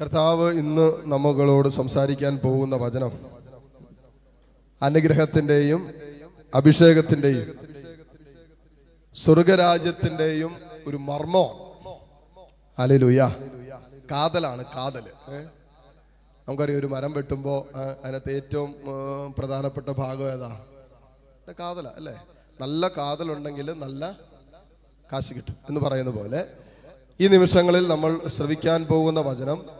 കർത്താവ് ഇന്ന് നമ്മളോട് സംസാരിക്കാൻ പോകുന്ന വചനം. അനുഗ്രഹത്തിന്റെയും അഭിഷേകത്തിന്റെയും സ്വർഗരാജ്യത്തിന്റെയും ഒരു മർമ്മോ. അലലുയ കാതലാണ് കാതൽ? നമുക്കറിയാം ഒരു മരം വെട്ടുമ്പോൾ അതിനകത്ത് ഏറ്റവും പ്രധാനപ്പെട്ട ഭാഗം ഏതാ? കാതല അല്ലേ? നല്ല കാതലുണ്ടെങ്കിൽ നല്ല കാശ് കിട്ടും എന്ന് പറയുന്ന പോലെ ഈ നിമിഷങ്ങളിൽ നമ്മൾ ശ്രവിക്കാൻ പോകുന്ന വചനം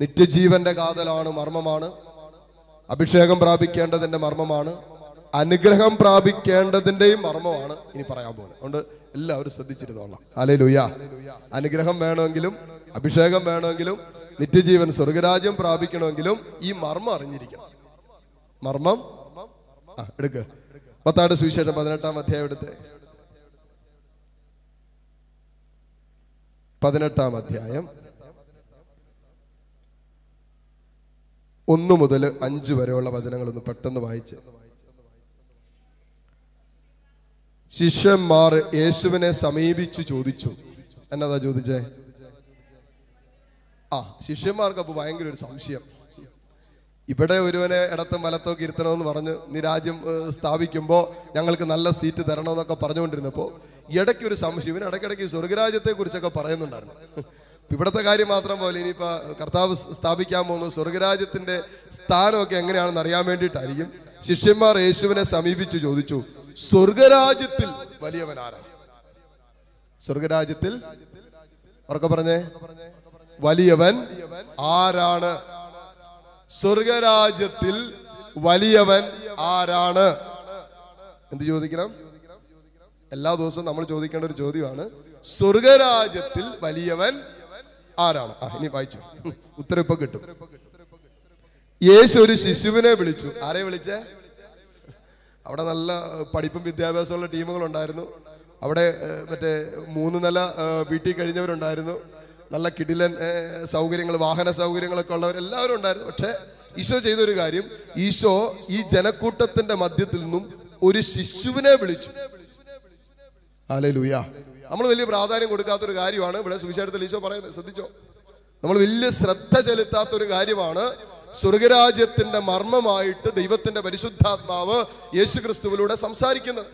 നിത്യജീവന്റെ കാതലാണ് മർമ്മമാണ്. അഭിഷേകം പ്രാപിക്കേണ്ടതിന്റെ മർമ്മമാണ്. അനുഗ്രഹം പ്രാപിക്കേണ്ടതിന്റെയും മർമ്മമാണ് ഇനി പറയാൻ പോകുന്നത്. അതുകൊണ്ട് എല്ലാവരും ശ്രദ്ധിച്ചിരുന്നോളാം. അലേ ലുയാ അനുഗ്രഹം വേണമെങ്കിലും അഭിഷേകം വേണമെങ്കിലും നിത്യജീവൻ സ്വർഗരാജ്യം പ്രാപിക്കണമെങ്കിലും ഈ മർമ്മം അറിഞ്ഞിരിക്കണം. മർമ്മം? ആ എടുക്ക്. പത്താട് സുവിശേഷം പതിനെട്ടാം അധ്യായം എടുത്ത്. പതിനെട്ടാം അധ്യായം. ഒന്ന് മുതൽ അഞ്ച് വരെയുള്ള വചനങ്ങൾ ഒന്ന് പെട്ടെന്ന് വായിച്ച്. ശിഷ്യന്മാർ യേശുവിനെ സമീപിച്ചു ചോദിച്ചു. എന്നതാ ചോദിച്ചേ? ആ ശിഷ്യന്മാർക്ക് അപ്പൊ ഭയങ്കര ഒരു സംശയം. ഇവിടെ ഒരുവനെ ഇടത്തും വലത്തൊക്കെ ഇരുത്തണമെന്ന് പറഞ്ഞ് നീ രാജ്യം സ്ഥാപിക്കുമ്പോൾ സ്ഥാപിക്കുമ്പോ ഞങ്ങൾക്ക് നല്ല സീറ്റ് തരണമെന്നൊക്കെ പറഞ്ഞുകൊണ്ടിരുന്നപ്പോ ഇടയ്ക്ക് ഒരു സംശയം. ഇവന് ഇടയ്ക്കിടയ്ക്ക് സ്വർഗരാജ്യത്തെ കുറിച്ചൊക്കെ പറയുന്നുണ്ടായിരുന്നു. ഇവിടുത്തെ കാര്യം മാത്രം പോലെ ഇനിയിപ്പോ കർത്താവ് സ്ഥാപിക്കാൻ പോകുന്ന സ്വർഗരാജ്യത്തിന്റെ സ്ഥാനമൊക്കെ എങ്ങനെയാണെന്ന് അറിയാൻ വേണ്ടിയിട്ടായിരിക്കും ശിഷ്യന്മാർ യേശുവിനെ സമീപിച്ചു ചോദിച്ചു സ്വർഗരാജ്യത്തിൽ വലിയവനാരാ? സ്വർഗരാജ്യത്തിൽ? ഉറക്കെ പറഞ്ഞേ. വലിയവൻ ആരാണ്? സ്വർഗരാജ്യത്തിൽ വലിയവൻ ആരാണ്? എന്ത് ചോദിക്കണം? എല്ലാ ദിവസവും നമ്മൾ ചോദിക്കേണ്ട ഒരു ചോദ്യമാണ് സ്വർഗരാജ്യത്തിൽ വലിയവൻ ആരാണ്? ഇനി വായിച്ചു. ഉത്തരം ഇപ്പൊ കിട്ടും. യേശു ഒരു ശിശുവിനെ വിളിച്ചു. ആരെ വിളിച്ചേ? അവിടെ നല്ല പഠിപ്പും വിദ്യാഭ്യാസമുള്ള ടീമുകൾ ഉണ്ടായിരുന്നു അവിടെ മറ്റേ മൂന്ന് നില വീട്ടിൽ കഴിഞ്ഞവരുണ്ടായിരുന്നു. നല്ല കിടിലൻ സൗകര്യങ്ങൾ വാഹന സൗകര്യങ്ങളൊക്കെ ഉള്ളവർ എല്ലാവരും ഉണ്ടായിരുന്നു. പക്ഷെ ഈശോ ചെയ്തൊരു കാര്യം. ഈശോ ഈ ജനക്കൂട്ടത്തിന്റെ മധ്യത്തിൽ നിന്നും ഒരു ശിശുവിനെ വിളിച്ചു. ആലേ ലൂയ നമ്മൾ വലിയ പ്രാധാന്യം കൊടുക്കാത്തൊരു കാര്യമാണ്. ഇവിടെ സുവിശേഷത്തിൽ ഈശോ പറയുന്നത് ശ്രദ്ധിച്ചോ? നമ്മൾ വലിയ ശ്രദ്ധ ചെലുത്താത്ത ഒരു കാര്യമാണ് സ്വർഗരാജ്യത്തിന്റെ മർമ്മമായിട്ട് ദൈവത്തിന്റെ പരിശുദ്ധാത്മാവ് യേശു ക്രിസ്തുവിലൂടെ സംസാരിക്കുന്നത്.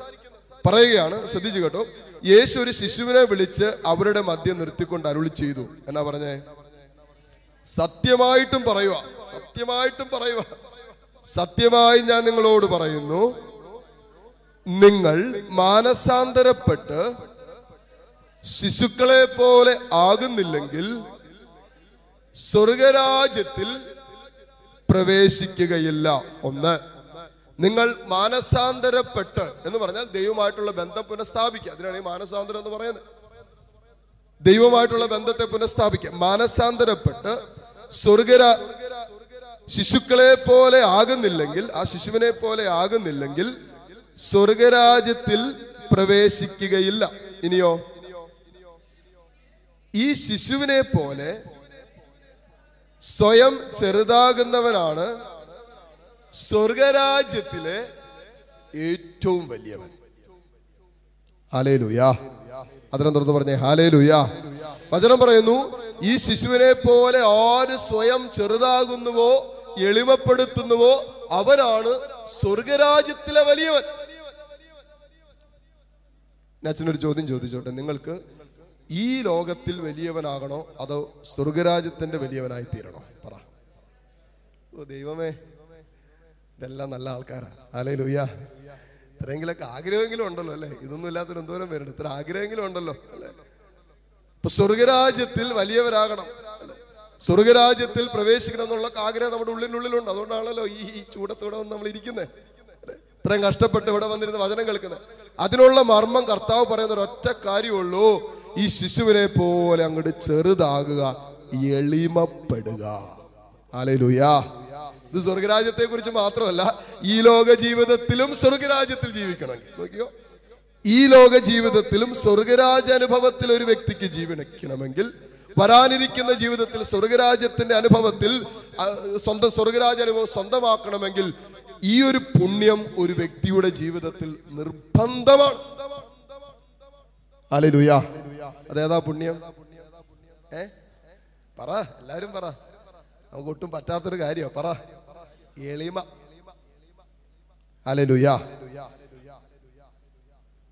പറയുകയാണ് ശ്രദ്ധിച്ചു കേട്ടോ. യേശു ഒരു ശിശുവിനെ വിളിച്ച് അവരുടെ മദ്യം നിർത്തിക്കൊണ്ട് അരുളി ചെയ്തു. എന്നാ പറഞ്ഞേ? സത്യമായിട്ടും പറയുക സത്യമായിട്ടും പറയുക സത്യമായി ഞാൻ നിങ്ങളോട് പറയുന്നു നിങ്ങൾ മാനസാന്തരപ്പെട്ട് ശിശുക്കളെ പോലെ ആകുന്നില്ലെങ്കിൽ സ്വർഗരാജ്യത്തിൽ പ്രവേശിക്കുകയില്ല. ഒന്ന് നിങ്ങൾ മാനസാന്തരപ്പെട്ട് എന്ന് പറഞ്ഞാൽ ദൈവമായിട്ടുള്ള ബന്ധം പുനഃസ്ഥാപിക്കുക. അതിനാണ് ഈ മാനസാന്തരം എന്ന് പറയുന്നത്. ദൈവമായിട്ടുള്ള ബന്ധത്തെ പുനഃസ്ഥാപിക്കുക. മാനസാന്തരപ്പെട്ട് സ്വർഗര ശിശുക്കളെ പോലെ ആകുന്നില്ലെങ്കിൽ ആ ശിശുവിനെ പോലെ ആകുന്നില്ലെങ്കിൽ സ്വർഗരാജ്യത്തിൽ പ്രവേശിക്കുകയില്ല. ഇനിയോ ഈ ശിശുവിനെ പോലെ സ്വയം ചെറുതാകുന്നവനാണ് സ്വർഗരാജ്യത്തിലെ ഏറ്റവും വലിയവൻ. ഹാലേലുയാ അതിനെ തുറന്ന് പറഞ്ഞേ. ഹാലേലുയാ വചനം പറയുന്നു ഈ ശിശുവിനെ പോലെ ആര് സ്വയം ചെറുതാകുന്നുവോ എളിമപ്പെടുത്തുന്നുവോ അവനാണ് സ്വർഗരാജ്യത്തിലെ വലിയവൻ. അച്ഛനൊരു ചോദ്യം ചോദിച്ചോട്ടെ. നിങ്ങൾക്ക് ഈ ലോകത്തിൽ വലിയവനാകണോ? അതോ സ്വർഗരാജ്യത്തിന്റെ വലിയവനായി തീരണോ പറ. ഓ ദൈവമേ. ഇതെല്ലാം നല്ല ആൾക്കാരാ. അല്ലേ ലുയ്യ ഇത്രയെങ്കിലൊക്കെ ആഗ്രഹമെങ്കിലും ഉണ്ടല്ലോ അല്ലെ? ഇതൊന്നും ഇല്ലാത്തൊരു എന്തോരം പേരുണ്ട്. ഇത്ര ആഗ്രഹമെങ്കിലും ഉണ്ടല്ലോ അല്ലെ? ഇപ്പൊ സ്വർഗരാജ്യത്തിൽ വലിയവരാകണം? സ്വർഗരാജ്യത്തിൽ പ്രവേശിക്കണം എന്നുള്ള ആഗ്രഹം നമ്മുടെ ഉള്ളിനുള്ളിലുണ്ട്. അതുകൊണ്ടാണല്ലോ ഈ ചൂടത്തോടെ വന്ന് നമ്മൾ ഇരിക്കുന്നത് ഇത്രയും കഷ്ടപ്പെട്ട് ഇവിടെ വന്നിരുന്ന് വചനം കേൾക്കുന്നത് അതിനുള്ള മർമ്മം കർത്താവ് പറയുന്ന ഒരൊറ്റ കാര്യമുള്ളൂ ഈ ശിശുവിനെ പോലെ അങ്ങോട്ട് ചെറുതാകുക എളിമപ്പെടുക. ആലയിലൂയാ ഇത് സ്വർഗരാജ്യത്തെ കുറിച്ച് മാത്രമല്ല ഈ ലോക ജീവിതത്തിലും സ്വർഗരാജ്യത്തിൽ ജീവിക്കണമെങ്കിൽ നോക്കിയോ ഈ ലോക ജീവിതത്തിലും സ്വർഗരാജ അനുഭവത്തിൽ ഒരു വ്യക്തിക്ക് ജീവിക്കണമെങ്കിൽ വരാനിരിക്കുന്ന ജീവിതത്തിൽ സ്വർഗരാജ്യത്തിന്റെ അനുഭവത്തിൽ സ്വന്തം സ്വർഗരാജ അനുഭവം സ്വന്തമാക്കണമെങ്കിൽ ഈ ഒരു പുണ്യം ഒരു വ്യക്തിയുടെ ജീവിതത്തിൽ നിർബന്ധമാണ്. അലലുയ അതേതാ പുണ്യം? ഏ? പറ എല്ലാരും പറ. നമുക്ക് ഒട്ടും പറ്റാത്തൊരു കാര്യോ പറ. എളിമ. ഹല്ലേലൂയ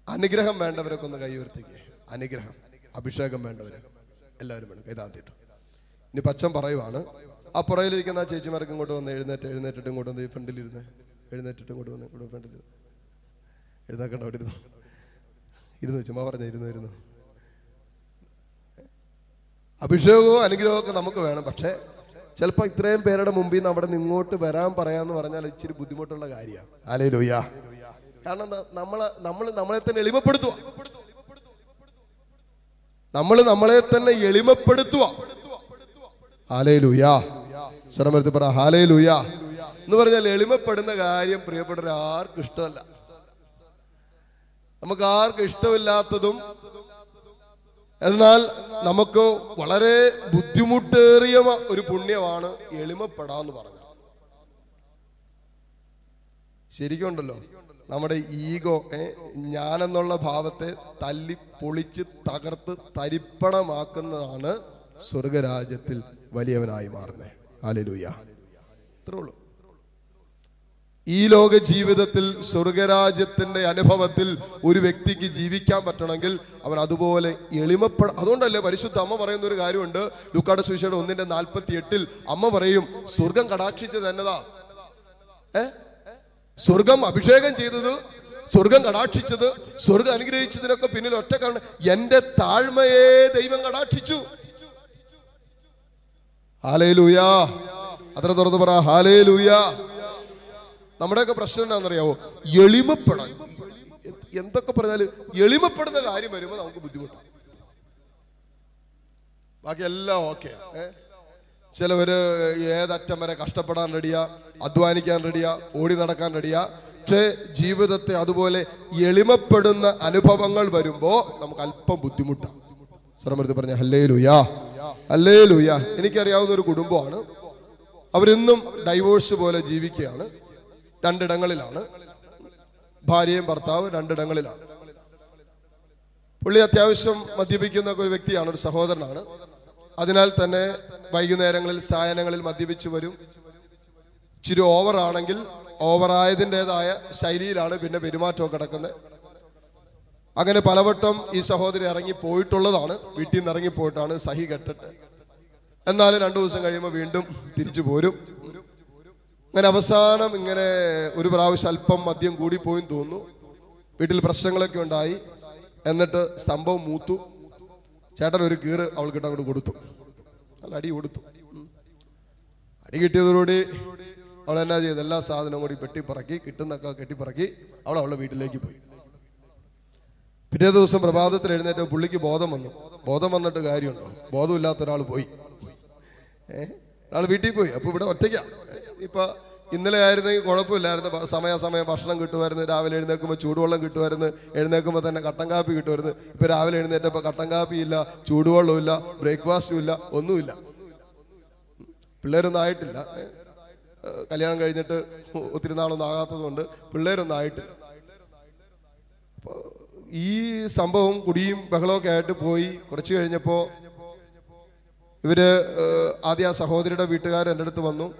അനുഗ്രഹം വേണ്ടവരൊക്കെ ഒന്ന് കൈ ഉയർത്തിക്കേ അനുഗ്രഹം. അഭിഷേകം വേണ്ടവര്. എല്ലാവരും വേണം. കൈതാന്തിട്ടു ഇനി പച്ചൻ പറയുവാണ്. ആ പുറയിലിരിക്കുന്ന ആ ചേച്ചിമാർക്ക് ഇങ്ങോട്ട് വന്ന് എഴുന്നേറ്റ് എഴുന്നേറ്റിട്ട് ഇങ്ങോട്ട് വന്ന് ഫ്രണ്ടിലിരുന്ന് എഴുന്നേറ്റിട്ട് ഇങ്ങോട്ട് വന്ന് ഇങ്ങോട്ട് ഫ്രണ്ടിൽ എഴുന്നേക്കണ്ട അവിടെ ഇരുന്നു. ഇരുന്നു ചുമ്മാ പറഞ്ഞ ഇരുന്നു ഇരുന്നു. അഭിഷേകവും അനുഗ്രഹവും ഒക്കെ നമുക്ക് വേണം പക്ഷേ ചിലപ്പോൾ ഇത്രയും പേരുടെ മുമ്പിൽ നിന്ന് അവിടെ നിന്ന് ഇങ്ങോട്ട് വരാൻ പറയാന്ന് പറഞ്ഞാൽ ഇച്ചിരി ബുദ്ധിമുട്ടുള്ള കാര്യമാണ് ആലേ ലോയ്യ കാരണം എന്താ നമ്മളെ നമ്മൾ നമ്മളെ തന്നെ എളിമപ്പെടുത്തുക. നമ്മൾ നമ്മളെ തന്നെ എളിമപ്പെടുത്തുക. ഹാലേ ലൂയ ശ്രമത്തിൽ പറ ഹാലേ ലൂയ എന്ന് പറഞ്ഞാൽ എളിമപ്പെടുന്ന കാര്യം പ്രിയപ്പെട്ടവർ ആർക്കും ഇഷ്ടമല്ല. നമുക്ക് ആർക്കും ഇഷ്ടമില്ലാത്തതും എന്നാൽ നമുക്ക് വളരെ ബുദ്ധിമുട്ടേറിയ ഒരു പുണ്യമാണ് എളിമപ്പെടാ എന്ന് ശരിക്കും ശരിക്കുണ്ടല്ലോ. നമ്മുടെ ഈഗോ ഞാനെന്നുള്ള ഭാവത്തെ തല്ലി പൊളിച്ച് തകർത്ത് തരിപ്പണമാക്കുന്നതാണ് സ്വർഗരാജ്യത്തിൽ വലിയവനായി മാറുന്നത്. ആലലൂയ ഇത്രേ ഉള്ളൂ. ഈ ലോക ജീവിതത്തിൽ സ്വർഗരാജ്യത്തിന്റെ അനുഭവത്തിൽ ഒരു വ്യക്തിക്ക് ജീവിക്കാൻ പറ്റണമെങ്കിൽ അവൻ അതുപോലെ എളിമപ്പെട അതുകൊണ്ടല്ലേ പരിശുദ്ധ അമ്മ പറയുന്ന ഒരു കാര്യമുണ്ട്. ലുക്കാട് സുവിശേഷം ഒന്നിന്റെ നാൽപ്പത്തി എട്ടിൽ അമ്മ പറയും സ്വർഗം കടാക്ഷിച്ചത് എന്നതാ? ഏ? സ്വർഗം അഭിഷേകം ചെയ്തത് സ്വർഗം കടാക്ഷിച്ചത് സ്വർഗം അനുഗ്രഹിച്ചതിനൊക്കെ പിന്നിൽ ഒറ്റ കാരണം എന്റെ താഴ്മയെ ദൈവം കടാക്ഷിച്ചു. ഹാലേ ലൂയാ അത്ര തുറന്നു പറ ഹാലേ ലൂയാ നമ്മുടെയൊക്കെ പ്രശ്നം എന്താണെന്നറിയാവോ? എളിമപ്പെടാൻ. എന്തൊക്കെ പറഞ്ഞാൽ എളിമപ്പെടുന്ന കാര്യം വരുമ്പോൾ നമുക്ക് ബുദ്ധിമുട്ടാണ് ബാക്കി എല്ലാം ഓക്കെ. ചിലവര് ഏതറ്റം വരെ കഷ്ടപ്പെടാൻ റെഡിയാ അധ്വാനിക്കാൻ റെഡിയാ ഓടി നടക്കാൻ റെഡിയാ. പക്ഷേ ജീവിതത്തെ അതുപോലെ എളിമപ്പെടുന്ന അനുഭവങ്ങൾ വരുമ്പോ നമുക്ക് അല്പം ബുദ്ധിമുട്ടാണ് ശ്രമത്തിൽ പറഞ്ഞ ഹല്ലേ ലുയാ ഹല്ലേ ലുയാ എനിക്കറിയാവുന്ന ഒരു കുടുംബമാണ്. അവരിന്നും ഡൈവോഴ്സ് പോലെ ജീവിക്കുകയാണ്. രണ്ടിടങ്ങളിലാണ്. ഭാര്യയും ഭർത്താവ് രണ്ടിടങ്ങളിലാണ്. പുള്ളി അത്യാവശ്യം മദ്യപിക്കുന്ന ഒരു വ്യക്തിയാണ് ഒരു സഹോദരനാണ്. അതിനാൽ തന്നെ വൈകുന്നേരങ്ങളിൽ സായനങ്ങളിൽ മദ്യപിച്ചു വരും. ഇച്ചിരി ഓവർ ആണെങ്കിൽ ഓവറായതിന്റെതായ ശൈലിയിലാണ് പിന്നെ പെരുമാറ്റവും കിടക്കുന്നത്. അങ്ങനെ പലവട്ടം ഈ സഹോദരി ഇറങ്ങി പോയിട്ടുള്ളതാണ്. വീട്ടിൽ നിന്ന് ഇറങ്ങി പോയിട്ടാണ് സഹി കെട്ടിട്ട്. എന്നാലും രണ്ടു ദിവസം കഴിയുമ്പോൾ വീണ്ടും തിരിച്ചു പോരും. അങ്ങനെ അവസാനം ഇങ്ങനെ ഒരു പ്രാവശ്യം അല്പം മദ്യം കൂടിപ്പോയും തോന്നുന്നു. വീട്ടിൽ പ്രശ്നങ്ങളൊക്കെ ഉണ്ടായി. എന്നിട്ട് സംഭവം മൂത്തു. ചേട്ടൻ ഒരു കീറ് അവൾക്കിട്ട് അങ്ങോട്ട് കൊടുത്തു. നല്ല അടി കൊടുത്തു. അടി കിട്ടിയതോടുകൂടി അവൾ എന്നാ ചെയ്ത്? എല്ലാ സാധനവും കൂടി വെട്ടിപ്പറക്കി കിട്ടുന്നൊക്കെ കെട്ടിപ്പറക്കി അവൾ അവളുടെ വീട്ടിലേക്ക് പോയി. പിറ്റേ ദിവസം പ്രഭാതത്തിൽ എഴുന്നേറ്റ് പുള്ളിക്ക് ബോധം വന്നു. ബോധം വന്നിട്ട് കാര്യമുണ്ടോ? ബോധമില്ലാത്ത ഒരാൾ പോയി. ഏഹ് ഒരാൾ വീട്ടിൽ പോയി. അപ്പൊ ഇവിടെ ഒറ്റയ്ക്കാ. ഇപ്പൊ ഇന്നലെ ആയിരുന്നെങ്കിൽ കുഴപ്പമില്ലായിരുന്നു. സമയാസമയം ഭക്ഷണം കിട്ടുമായിരുന്നു. രാവിലെ എഴുന്നേൽക്കുമ്പോൾ ചൂടുവെള്ളം കിട്ടുമായിരുന്നു. എഴുന്നേൽക്കുമ്പോൾ തന്നെ കട്ടൻ കാപ്പി കിട്ടുമായിരുന്നു. ഇപ്പൊ രാവിലെ എഴുന്നേറ്റപ്പോൾ കട്ടൻ കാപ്പി ഇല്ല ചൂടുവെള്ളവും ഇല്ല ബ്രേക്ക്ഫാസ്റ്റും ഇല്ല ഒന്നുമില്ല. പിള്ളേരൊന്നും ആയിട്ടില്ല. കല്യാണം കഴിഞ്ഞിട്ട് ഒത്തിരി നാളൊന്നും ആകാത്തത് കൊണ്ട് പിള്ളേരൊന്നും ആയിട്ടില്ല. ഈ സംഭവം കുടിയും ബഹളമൊക്കെ ആയിട്ട് പോയി. കുറച്ച് കഴിഞ്ഞപ്പോൾ ഇവർ ആദ്യം ആ സഹോദരിയുടെ വീട്ടുകാർ എന്റെ അടുത്ത് വന്നു.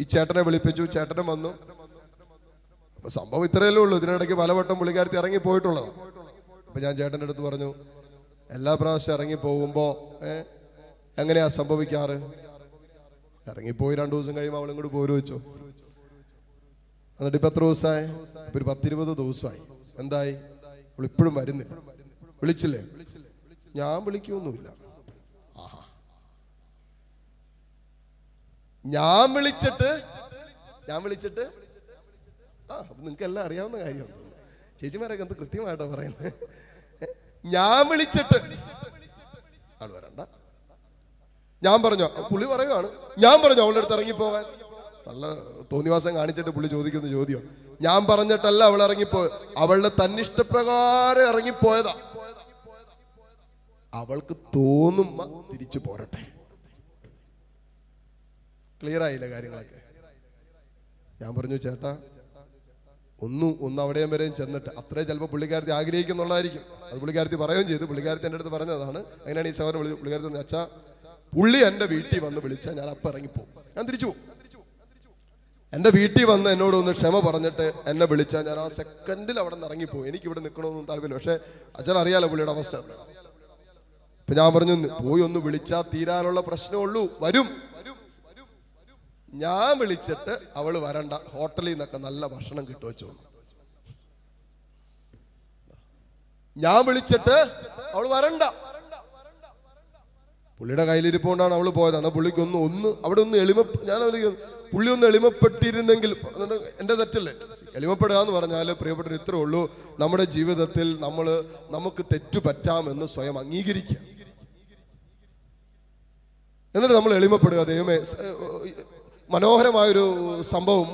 ഈ ചേട്ടനെ വിളിപ്പിച്ചു ചേട്ടനും വന്നു. അപ്പൊ സംഭവം ഇത്രയല്ലേ ഉള്ളൂ. ഇതിനിടയ്ക്ക് പലവട്ടം പുള്ളിക്കാരത്തി ഇറങ്ങി പോയിട്ടുള്ളതാണ്. അപ്പൊ ഞാൻ ചേട്ടന്റെ അടുത്ത് പറഞ്ഞു എല്ലാ പ്രാവശ്യം ഇറങ്ങി പോകുമ്പോ ഏഹ് എങ്ങനെയാ സംഭവിക്കാറ്? ഇറങ്ങിപ്പോയി രണ്ടു ദിവസം കഴിയുമ്പോൾ അവളും കൂടി പോരു വെച്ചു. എന്നിട്ട് ഇപ്പൊ എത്ര ദിവസമായി ഇപ്പൊ ഒരു പത്തിരുപത് ദിവസമായി. എന്തായി? അവൾ ഇപ്പോഴും വരുന്നില്ല. വിളിച്ചില്ലേ? ഞാൻ വിളിക്കൊന്നുമില്ല ആഹാ. ഞാൻ വിളിച്ചിട്ട് ഞാൻ വിളിച്ചിട്ട്. ആ നിങ്ങൾക്ക് എല്ലാം അറിയാവുന്ന കാര്യമാണ് ചേച്ചിമാരൊക്കെ എന്ത് കൃത്യമായിട്ടോ പറയുന്നത് ഞാൻ വിളിച്ചിട്ട്. ആൾ വരണ്ട. ഞാൻ പറഞ്ഞു പുള്ളി പറയുവാണ്. ഞാൻ പറഞ്ഞു അവളുടെ അടുത്ത് ഇറങ്ങിപ്പോവാൻ. നല്ല തോന്നിവാസം കാണിച്ചിട്ട് പുള്ളി ചോദിക്കുന്ന ചോദ്യം. ഞാൻ പറഞ്ഞിട്ടല്ല അവൾ ഇറങ്ങിപ്പോ അവളുടെ തന്നിഷ്ടപ്രകാരം ഇറങ്ങിപ്പോയതാ. അവൾക്ക് തോന്നുമ്പോ തിരിച്ചു പോരട്ടെ. ക്ലിയർ ആയില്ല കാര്യങ്ങളൊക്കെ? ഞാൻ പറഞ്ഞു ചേട്ടാ ഒന്നും ഒന്ന് അവിടെയും വരെയും ചെന്നിട്ട് അത്രേ ചിലപ്പോൾ പുള്ളിക്കാരത്തി ആഗ്രഹിക്കുന്നുള്ളതായിരിക്കും. അത് പുള്ളിക്കാരത്തി പറയുകയും ചെയ്തു. പുള്ളിക്കാരത്തി എന്റെ അടുത്ത് പറഞ്ഞതാണ്. അങ്ങനെയാണ് ഈ സഹോദരൻ വിളിച്ചു പുള്ളിക്കാരത്തി പറഞ്ഞു അച്ഛാ പുള്ളി എന്റെ വീട്ടിൽ വന്ന് വിളിച്ചാൽ ഞാൻ അപ്പം ഇറങ്ങിപ്പോവും ഞാൻ തിരിച്ചു പോകും. എന്റെ വീട്ടിൽ വന്ന് എന്നോട് ഒന്ന് ക്ഷമ പറഞ്ഞിട്ട് എന്നെ വിളിച്ചാൽ ഞാൻ ആ സെക്കൻഡിൽ അവിടെ നിന്ന് ഇറങ്ങിപ്പോവും എനിക്ക് ഇവിടെ നിൽക്കണമെന്നും താല്പര്യമില്ല. പക്ഷേ അച്ഛൻ അറിയാലോ പുള്ളിയുടെ അവസ്ഥ. അപ്പം ഞാൻ പറഞ്ഞു പോയി ഒന്ന് വിളിച്ചാൽ തീരാനുള്ള പ്രശ്നമുള്ളൂ വരും. ഞാൻ വിളിച്ചിട്ട് അവൾ വരണ്ട. ഹോട്ടലിൽ നിന്നൊക്കെ നല്ല ഭക്ഷണം കിട്ടുമോ ചോന്നു ഞാൻ വിളിച്ചിട്ട് അവൾ വരണ്ട. പുള്ളിയുടെ കയ്യിലിരിപ്പോണ്ടാണ് അവൾ പോയത്. എന്നാ പുള്ളിക്ക് ഒന്ന് ഒന്ന് അവിടെ ഒന്ന് എളിമ ഞാൻ പുള്ളി ഒന്ന് എളിമപ്പെട്ടിരുന്നെങ്കിൽ എന്റെ തെറ്റല്ലേ? എളിമപ്പെടുക എന്ന് പറഞ്ഞാൽ പ്രിയപ്പെട്ടവർ ഇത്രേ ഉള്ളൂ. നമ്മുടെ ജീവിതത്തിൽ നമ്മൾ നമുക്ക് തെറ്റു പറ്റാമെന്ന് സ്വയം അംഗീകരിക്കുക. എന്നിട്ട് നമ്മൾ എളിമപ്പെടുക. ദൈവമേ മനോഹരമായൊരു സംഭവം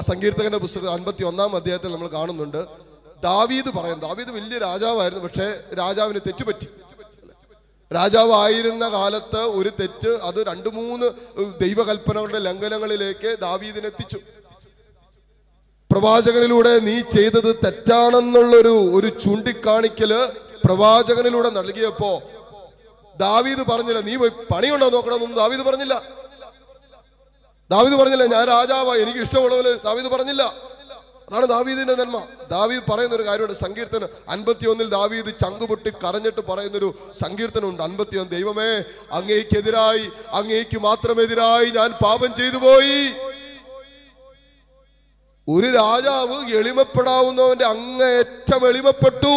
സങ്കീർത്തകന്റെ പുസ്തകം അൻപത്തി ഒന്നാം അധ്യായത്തിൽ നമ്മൾ കാണുന്നുണ്ട്. ദാവീദ് പറയുന്നു ദാവീദ് വലിയ രാജാവായിരുന്നു പക്ഷേ രാജാവിന് തെറ്റുപറ്റി. രാജാവായിരുന്ന കാലത്ത് ഒരു തെറ്റ് അത് രണ്ടു മൂന്ന് ദൈവകൽപ്പനകളുടെ ലംഘനങ്ങളിലേക്ക് ദാവീദിനെത്തിച്ചു. പ്രവാചകനിലൂടെ നീ ചെയ്തത് തെറ്റാണെന്നുള്ളൊരു ഒരു ചൂണ്ടിക്കാണിക്കൽ പ്രവാചകനിലൂടെ നൽകിയപ്പോ ദാവീദ് പറഞ്ഞില്ല നീ പണിയുണ്ടോ നോക്കണമെന്നൊന്നും ദാവീദ് പറഞ്ഞില്ല. ദാവീദ് പറഞ്ഞില്ല ഞാൻ രാജാവാ എനിക്ക് ഇഷ്ടമുള്ള പോലെ ദാവീദ് പറഞ്ഞില്ല. അതാണ് ദാവീദിന്റെ നന്മ. ദാവീദ് പറയുന്ന ഒരു കാര്യമുണ്ട് സങ്കീർത്തനം അൻപത്തിയൊന്നിൽ ദാവീദ് ചങ്കുപൊട്ടി കരഞ്ഞിട്ട് പറയുന്നൊരു സങ്കീർത്തനമുണ്ട്. അൻപത്തിയൊന്ന് ദൈവമേ അങ്ങേക്കെതിരായി അങ്ങേക്ക് മാത്രമെതിരായി ഞാൻ പാപം ചെയ്തു പോയി. ഒരു രാജാവ് എളിമപ്പെടാവുന്നവന്റെ അങ്ങേറ്റം എളിമപ്പെട്ടു.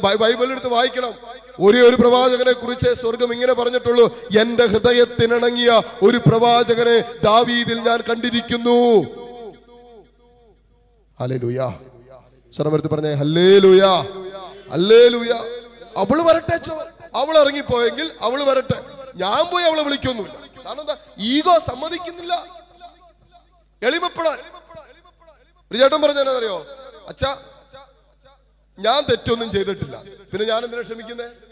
ബൈബിളെടുത്ത് വായിക്കണം. ഒരേ ഒരു പ്രവാചകനെ കുറിച്ച് സ്വർഗം ഇങ്ങനെ പറഞ്ഞിട്ടുള്ളൂ. എന്റെ ഹൃദയത്തിനിണങ്ങിയ ഒരു പ്രവാചകനെ ദാവീദിൽ ഞാൻ കണ്ടിരിക്കുന്നു. പറഞ്ഞേ സ്വരമെടുത്ത് പറഞ്ഞേ ഹല്ലേലൂയ. ഹല്ലേലൂയ. അവൾ വരട്ടെ അവൾ ഇറങ്ങിപ്പോയെങ്കിൽ അവൾ വരട്ടെ. ഞാൻ പോയി അവളെ വിളിക്കൊന്നുമില്ല. കാരണം എന്താ? ഈഗോ സമ്മതിക്കുന്നില്ല. എളിമപ്പെടാൻ. ചേട്ടൻ പറഞ്ഞോ അച്ഛാ ഞാൻ തെറ്റൊന്നും ചെയ്തിട്ടില്ല. പിന്നെ ഞാൻ എന്തിനാ ക്ഷമിക്കുന്നേ?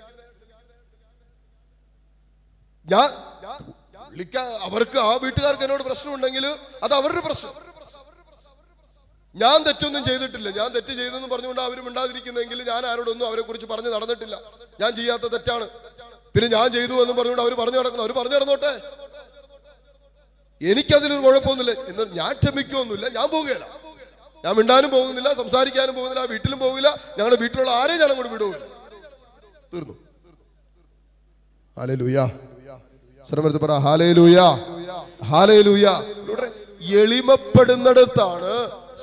ഞാൻ വിളിക്കാ അവർക്ക് ആ വീട്ടുകാർക്ക് എന്നോട് പ്രശ്നമുണ്ടെങ്കിൽ അത് അവരുടെ പ്രശ്നം. ഞാൻ തെറ്റൊന്നും ചെയ്തിട്ടില്ല. ഞാൻ തെറ്റ് ചെയ്തെന്ന് പറഞ്ഞുകൊണ്ട് അവരും മിണ്ടാതിരിക്കുന്നെങ്കിൽ ഞാൻ ആരോടൊന്നും അവരെ കുറിച്ച് പറഞ്ഞു നടന്നിട്ടില്ല. ഞാൻ ചെയ്യാത്ത തെറ്റാണ്. പിന്നെ ഞാൻ ചെയ്തു എന്ന് പറഞ്ഞുകൊണ്ട് അവർ പറഞ്ഞു നടക്കണം അവർ പറഞ്ഞു നടന്നോട്ടെ. എനിക്കതിലൊരു കുഴപ്പമൊന്നുമില്ല. എന്ന് ഞാൻ ക്ഷമിക്കൊന്നുമില്ല ഞാൻ പോവുകയില്ല. ഞാൻ മിണ്ടാനും പോകുന്നില്ല സംസാരിക്കാനും പോകുന്നില്ല വീട്ടിലും പോകില്ല ഞങ്ങളുടെ വീട്ടിലുള്ള ആരെയും ഞാൻ അങ്ങോട്ട് വിടുകയില്ല. തീർന്നു. അല്ലെ ലൂയ സ്വരമെടുത്ത് പറ ഹാലയിലൂയ ഹാലയിലൂയ എളിമപ്പെടുന്നിടത്താണ്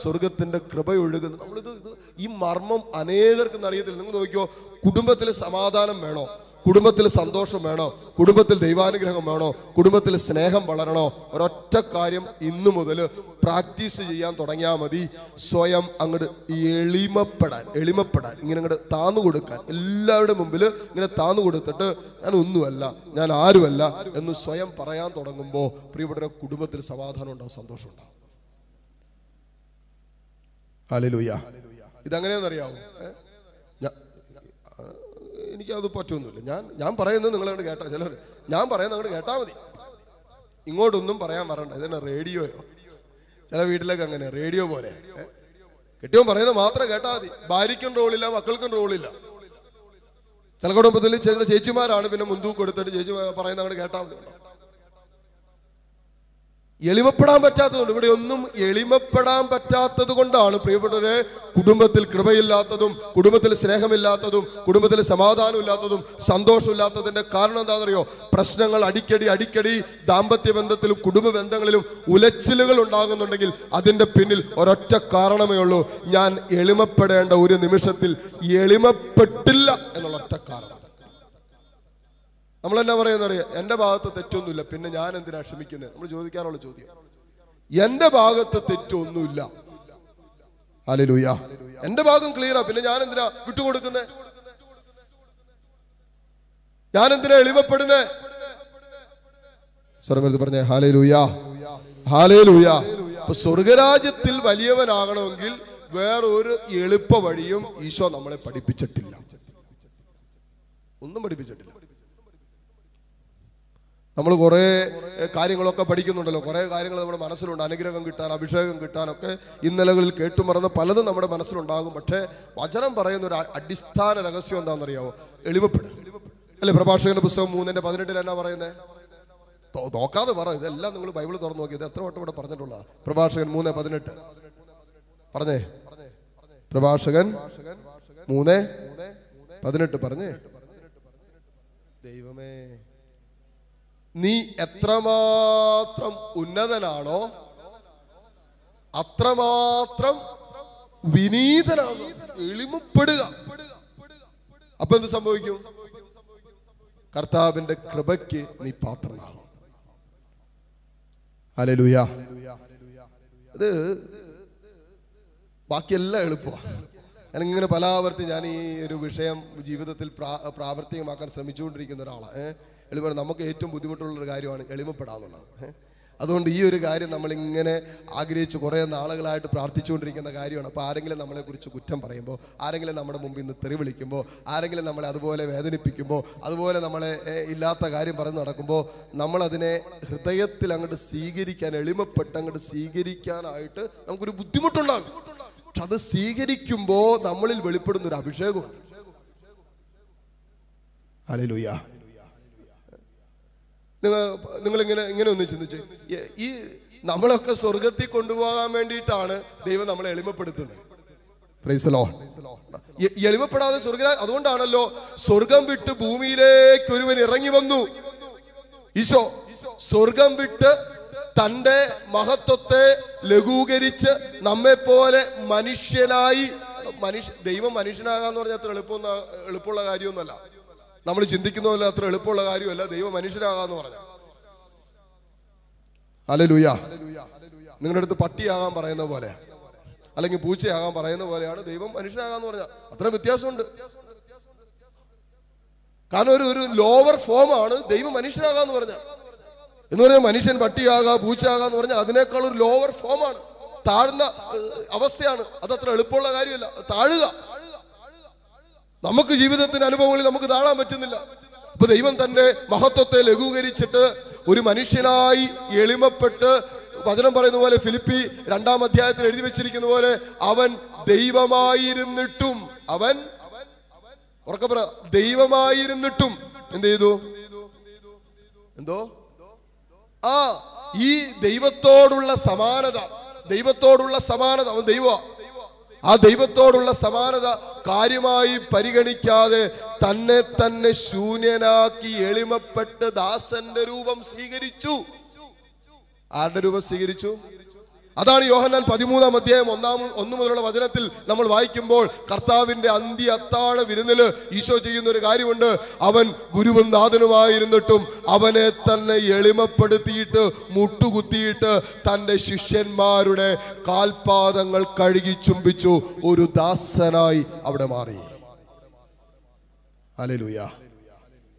സ്വർഗത്തിന്റെ കൃപ ഒഴുകുന്നത്. നമ്മളിത് ഈ മർമ്മം അനേകർക്കും അറിയത്തില്ല. നിങ്ങൾ നോക്കിയോ കുടുംബത്തിൽ സമാധാനം വേണോ? കുടുംബത്തിൽ സന്തോഷം വേണോ? കുടുംബത്തിൽ ദൈവാനുഗ്രഹം വേണോ? കുടുംബത്തിൽ സ്നേഹം വളരണോ? ഒരൊറ്റ കാര്യം ഇന്നു മുതൽ പ്രാക്ടീസ് ചെയ്യാൻ തുടങ്ങിയാൽ മതി. സ്വയം അങ്ങോട്ട് എളിമപ്പെടാൻ എളിമപ്പെടാൻ ഇങ്ങനെ അങ്ങോട്ട് താന്നു കൊടുക്കാൻ. എല്ലാവരുടെ മുമ്പിൽ ഇങ്ങനെ താന്നു കൊടുത്തിട്ട് ഞാൻ ഒന്നുമല്ല ഞാൻ ആരുമല്ല എന്ന് സ്വയം പറയാൻ തുടങ്ങുമ്പോൾ പ്രിയപ്പെട്ട കുടുംബത്തിൽ സമാധാനം ഉണ്ടാവും സന്തോഷം ഉണ്ടാവും. ഹല്ലേലൂയ. ഇതെങ്ങനെയാണെന്നറിയാവോ? എനിക്കത് പറ്റൊന്നുമില്ല. ഞാൻ ഞാൻ പറയുന്നത് നിങ്ങളോട് കേട്ടാ ചിലർ ഞാൻ പറയുന്നത് അങ്ങോട്ട് കേട്ടാ മതി. ഇങ്ങോട്ടൊന്നും പറയാൻ വരണ്ട ഇതന്നെ റേഡിയോയോ? ചില വീട്ടിലൊക്കെ അങ്ങനെ റേഡിയോ പോലെ? കെട്ടിയവൻ പറയുന്നത് മാത്രം കേട്ടാ മതി. ഭാര്യയ്ക്കും റോളില്ല മക്കൾക്കും റോളില്ല. ചില കുടുംബത്തിൽ ചില ചേച്ചിമാരാണ് പിന്നെ മുൻതൂക്കം എടുത്തിട്ട് ചേച്ചി പറയുന്നത് അങ്ങോട്ട് കേട്ടാ മതി. എളിമപ്പെടാൻ പറ്റാത്തതുകൊണ്ട് ഇവിടെ ഒന്നും എളിമപ്പെടാൻ പറ്റാത്തത് കൊണ്ടാണ് പ്രിയപ്പെട്ടവരെ കുടുംബത്തിൽ കൃപയില്ലാത്തതും കുടുംബത്തിൽ സ്നേഹമില്ലാത്തതും കുടുംബത്തിൽ സമാധാനമില്ലാത്തതും സന്തോഷമില്ലാത്തതിന്റെ കാരണം എന്താണെന്നറിയോ? പ്രശ്നങ്ങൾ അടിക്കടി അടിക്കടി ദാമ്പത്യ ബന്ധത്തിലും കുടുംബ ബന്ധങ്ങളിലും ഉലച്ചിലുകൾ ഉണ്ടാകുന്നുണ്ടെങ്കിൽ അതിന്റെ പിന്നിൽ ഒരൊറ്റ കാരണമേ ഉള്ളൂ. ഞാൻ എളിമപ്പെടേണ്ട ഒരു നിമിഷത്തിൽ എളിമപ്പെട്ടില്ല എന്നുള്ള ഒറ്റ കാരണം. നമ്മൾ എന്നാ പറയുന്ന അറിയാം? എന്റെ ഭാഗത്ത് തെറ്റൊന്നുമില്ല. പിന്നെ ഞാൻ എന്തിനാ ക്ഷമിക്കുന്നത് നമ്മൾ ചോദിക്കാറുള്ള ചോദ്യം. എന്റെ ഭാഗത്ത് തെറ്റൊന്നുമില്ല. അലലൂയ എന്റെ ഭാഗം ക്ലിയറാ പിന്നെ ഞാൻ എന്തിനാ വിട്ടുകൊടുക്കുന്നത് ഞാൻ എന്തിനാ എളിമപ്പെടുന്നേ? സ്വർഗത്ത് പറഞ്ഞേ ഹാലേ ലൂയ ഹാലേ ലൂയ അപ്പൊ സ്വർഗരാജ്യത്തിൽ വലിയവനാകണമെങ്കിൽ വേറൊരു എളുപ്പ വഴിയും ഈശോ നമ്മളെ പഠിപ്പിച്ചിട്ടില്ല. ഒന്നും പഠിപ്പിച്ചിട്ടില്ല. നമ്മൾ കുറേ കാര്യങ്ങളൊക്കെ പഠിക്കുന്നുണ്ടല്ലോ. കുറേ കാര്യങ്ങൾ നമ്മുടെ മനസ്സിലുണ്ട്. അനുഗ്രഹം കിട്ടാൻ അഭിഷേകം കിട്ടാനൊക്കെ ഇന്നലകളിൽ കേട്ടുമറന്ന് പലതും നമ്മുടെ മനസ്സിലുണ്ടാകും. പക്ഷേ വചനം പറയുന്ന ഒരു അടിസ്ഥാന രഹസ്യം എന്താണെന്നറിയാവോ? എളിവപ്പെടും അല്ലെ പ്രഭാഷകന്റെ പുസ്തകം മൂന്നിന്റെ പതിനെട്ടിൽ എന്നാ പറയുന്നത് നോക്കാതെ പറ. ഇതെല്ലാം നിങ്ങൾ ബൈബിൾ തുറന്നു നോക്കി ഇത് എത്ര വട്ടം ഇവിടെ പറഞ്ഞിട്ടുള്ള പ്രഭാഷകൻ മൂന്ന് പതിനെട്ട്. പറഞ്ഞേ? പ്രഭാഷകൻ മൂന്ന് പതിനെട്ട്. പറഞ്ഞേ? ദൈവമേ. നീ എത്രമാത്രം ഉന്നതനാണോ അത്രമാത്രം വിനീതനാകും എളിമപ്പെടുക. അപ്പൊ എന്ത് സംഭവിക്കും? കർത്താവിന്റെ കൃപയ്ക്ക് നീ പാത്രനാകും. അലലുയ അത് ബാക്കിയെല്ലാം എളുപ്പമാണ് ഞാനിങ്ങനെ പലാവർത്തി ഞാൻ ഈ ഒരു വിഷയം ജീവിതത്തിൽ പ്രാ- പ്രാവർത്തികമാക്കാൻ ശ്രമിച്ചുകൊണ്ടിരിക്കുന്ന ഒരാളാണ് എളിമ നമുക്ക് ഏറ്റവും ബുദ്ധിമുട്ടുള്ള ഒരു കാര്യമാണ് എളിമപ്പെടാന്നുള്ളത്. അതുകൊണ്ട് ഈ ഒരു കാര്യം നമ്മളിങ്ങനെ ആഗ്രഹിച്ച് കുറേ നാളുകളായിട്ട് പ്രാർത്ഥിച്ചുകൊണ്ടിരിക്കുന്ന കാര്യമാണ്. അപ്പോൾ ആരെങ്കിലും നമ്മളെക്കുറിച്ച് കുറ്റം പറയുമ്പോൾ ആരെങ്കിലും നമ്മുടെ മുമ്പിൽ നിന്ന് തെറി വിളിക്കുമ്പോൾ ആരെങ്കിലും നമ്മളെ അതുപോലെ വേദനിപ്പിക്കുമ്പോൾ അതുപോലെ നമ്മളെ ഇല്ലാത്ത കാര്യം പറഞ്ഞ് നടക്കുമ്പോൾ നമ്മളതിനെ ഹൃദയത്തിൽ അങ്ങോട്ട് സ്വീകരിക്കാൻ എളിമപ്പെട്ട് അങ്ങോട്ട് സ്വീകരിക്കാനായിട്ട് നമുക്കൊരു ബുദ്ധിമുട്ടുണ്ടാകും. പക്ഷെ അത് സ്വീകരിക്കുമ്പോൾ നമ്മളിൽ വെളിപ്പെടുന്ന ഒരു അഭിഷേകമുണ്ട്. അലലുയ്യ നിങ്ങൾ നിങ്ങൾ ഇങ്ങനെ ഒന്ന് ചിന്തിച്ച്. ഈ- നമ്മളൊക്കെ സ്വർഗത്തിൽ കൊണ്ടുപോകാൻ വേണ്ടിയിട്ടാണ് ദൈവം നമ്മളെ എളിമപ്പെടുത്തുന്നത്. എളിമപ്പെടാതെ സ്വർഗ അതുകൊണ്ടാണല്ലോ സ്വർഗം വിട്ട് ഭൂമിയിലേക്ക് ഒരുവൻ ഇറങ്ങി വന്നു. ഈശോ സ്വർഗം വിട്ട് തന്റെ മഹത്വത്തെ ലഘൂകരിച്ച് നമ്മെ പോലെ മനുഷ്യനായി മനുഷ്യ ദൈവം മനുഷ്യനാകാന്ന് പറഞ്ഞാൽ അത്ര എളുപ്പം എളുപ്പമുള്ള കാര്യമൊന്നുമല്ല. നമ്മൾ ചിന്തിക്കുന്ന പോലെ അത്ര എളുപ്പമുള്ള കാര്യമല്ല. ദൈവം മനുഷ്യനാകാന്ന് പറഞ്ഞ. അലലുയ നിങ്ങളുടെ അടുത്ത് പട്ടിയാകാൻ പറയുന്ന പോലെ അല്ലെങ്കിൽ പൂച്ചയാകാൻ പറയുന്ന പോലെയാണ് ദൈവം മനുഷ്യനാകാന്ന് പറഞ്ഞ. അത്ര വ്യത്യാസമുണ്ട്. കാരണം ഒരു ഒരു ലോവർ ആണ് ദൈവം മനുഷ്യനാകാന്ന് പറഞ്ഞ. എന്ന് പറഞ്ഞാൽ മനുഷ്യൻ പട്ടിയാകാ പൂച്ചയാകാന്ന് പറഞ്ഞാൽ അതിനേക്കാൾ ഒരു ലോവർ ഫോമാണ് താഴ്ന്ന അവസ്ഥയാണ്. അത് അത്ര എളുപ്പമുള്ള കാര്യമല്ല. താഴുക. നമുക്ക് ജീവിതത്തിന്റെ അനുഭവങ്ങളിൽ നമുക്ക് താഴാൻ പറ്റുന്നില്ല. അപ്പൊ ദൈവം തന്റെ മഹത്വത്തെ ലഘൂകരിച്ചിട്ട് ഒരു മനുഷ്യനായി എളിമപ്പെട്ട് വചനം പറയുന്ന പോലെ ഫിലിപ്പി രണ്ടാം അധ്യായത്തിൽ എഴുതി വെച്ചിരിക്കുന്ന പോലെ അവൻ ദൈവമായിരുന്നിട്ടും അവൻ ഉറക്കെ പറ ദൈവമായിരുന്നിട്ടും എന്ത് ചെയ്തു? എന്തോ? ആ ഈ ദൈവത്തോടുള്ള സമാനത ദൈവത്തോടുള്ള സമാനത അവൻ ദൈവ ആ ദൈവത്തോടുള്ള സമാനത കാര്യമായി പരിഗണിക്കാതെ തന്നെ തന്നെ ശൂന്യനാക്കി എളിമപ്പെട്ട് ദാസന്റെ രൂപം സ്വീകരിച്ചു. ആരുടെ രൂപം സ്വീകരിച്ചു? അതാണ് യോഹന്നാൻ പതിമൂന്നാം അധ്യായം ഒന്നാം ഒന്നു മുതലുള്ള വചനത്തിൽ നമ്മൾ വായിക്കുമ്പോൾ കർത്താവിന്റെ അന്ത്യ അത്താഴ വിരുന്നിൽ ഈശോ ചെയ്യുന്ന ഒരു കാര്യമുണ്ട്. അവൻ ഗുരുവും നാഥനുമായിരുന്നിട്ടും അവനെ തന്നെ എളിമപ്പെടുത്തിയിട്ട് മുട്ടുകുത്തിയിട്ട് തന്റെ ശിഷ്യന്മാരുടെ കാൽപാദങ്ങൾ കഴുകി ചുംബിച്ചു. ഒരു ദാസനായി അവിടെ മാറി. അലലുയ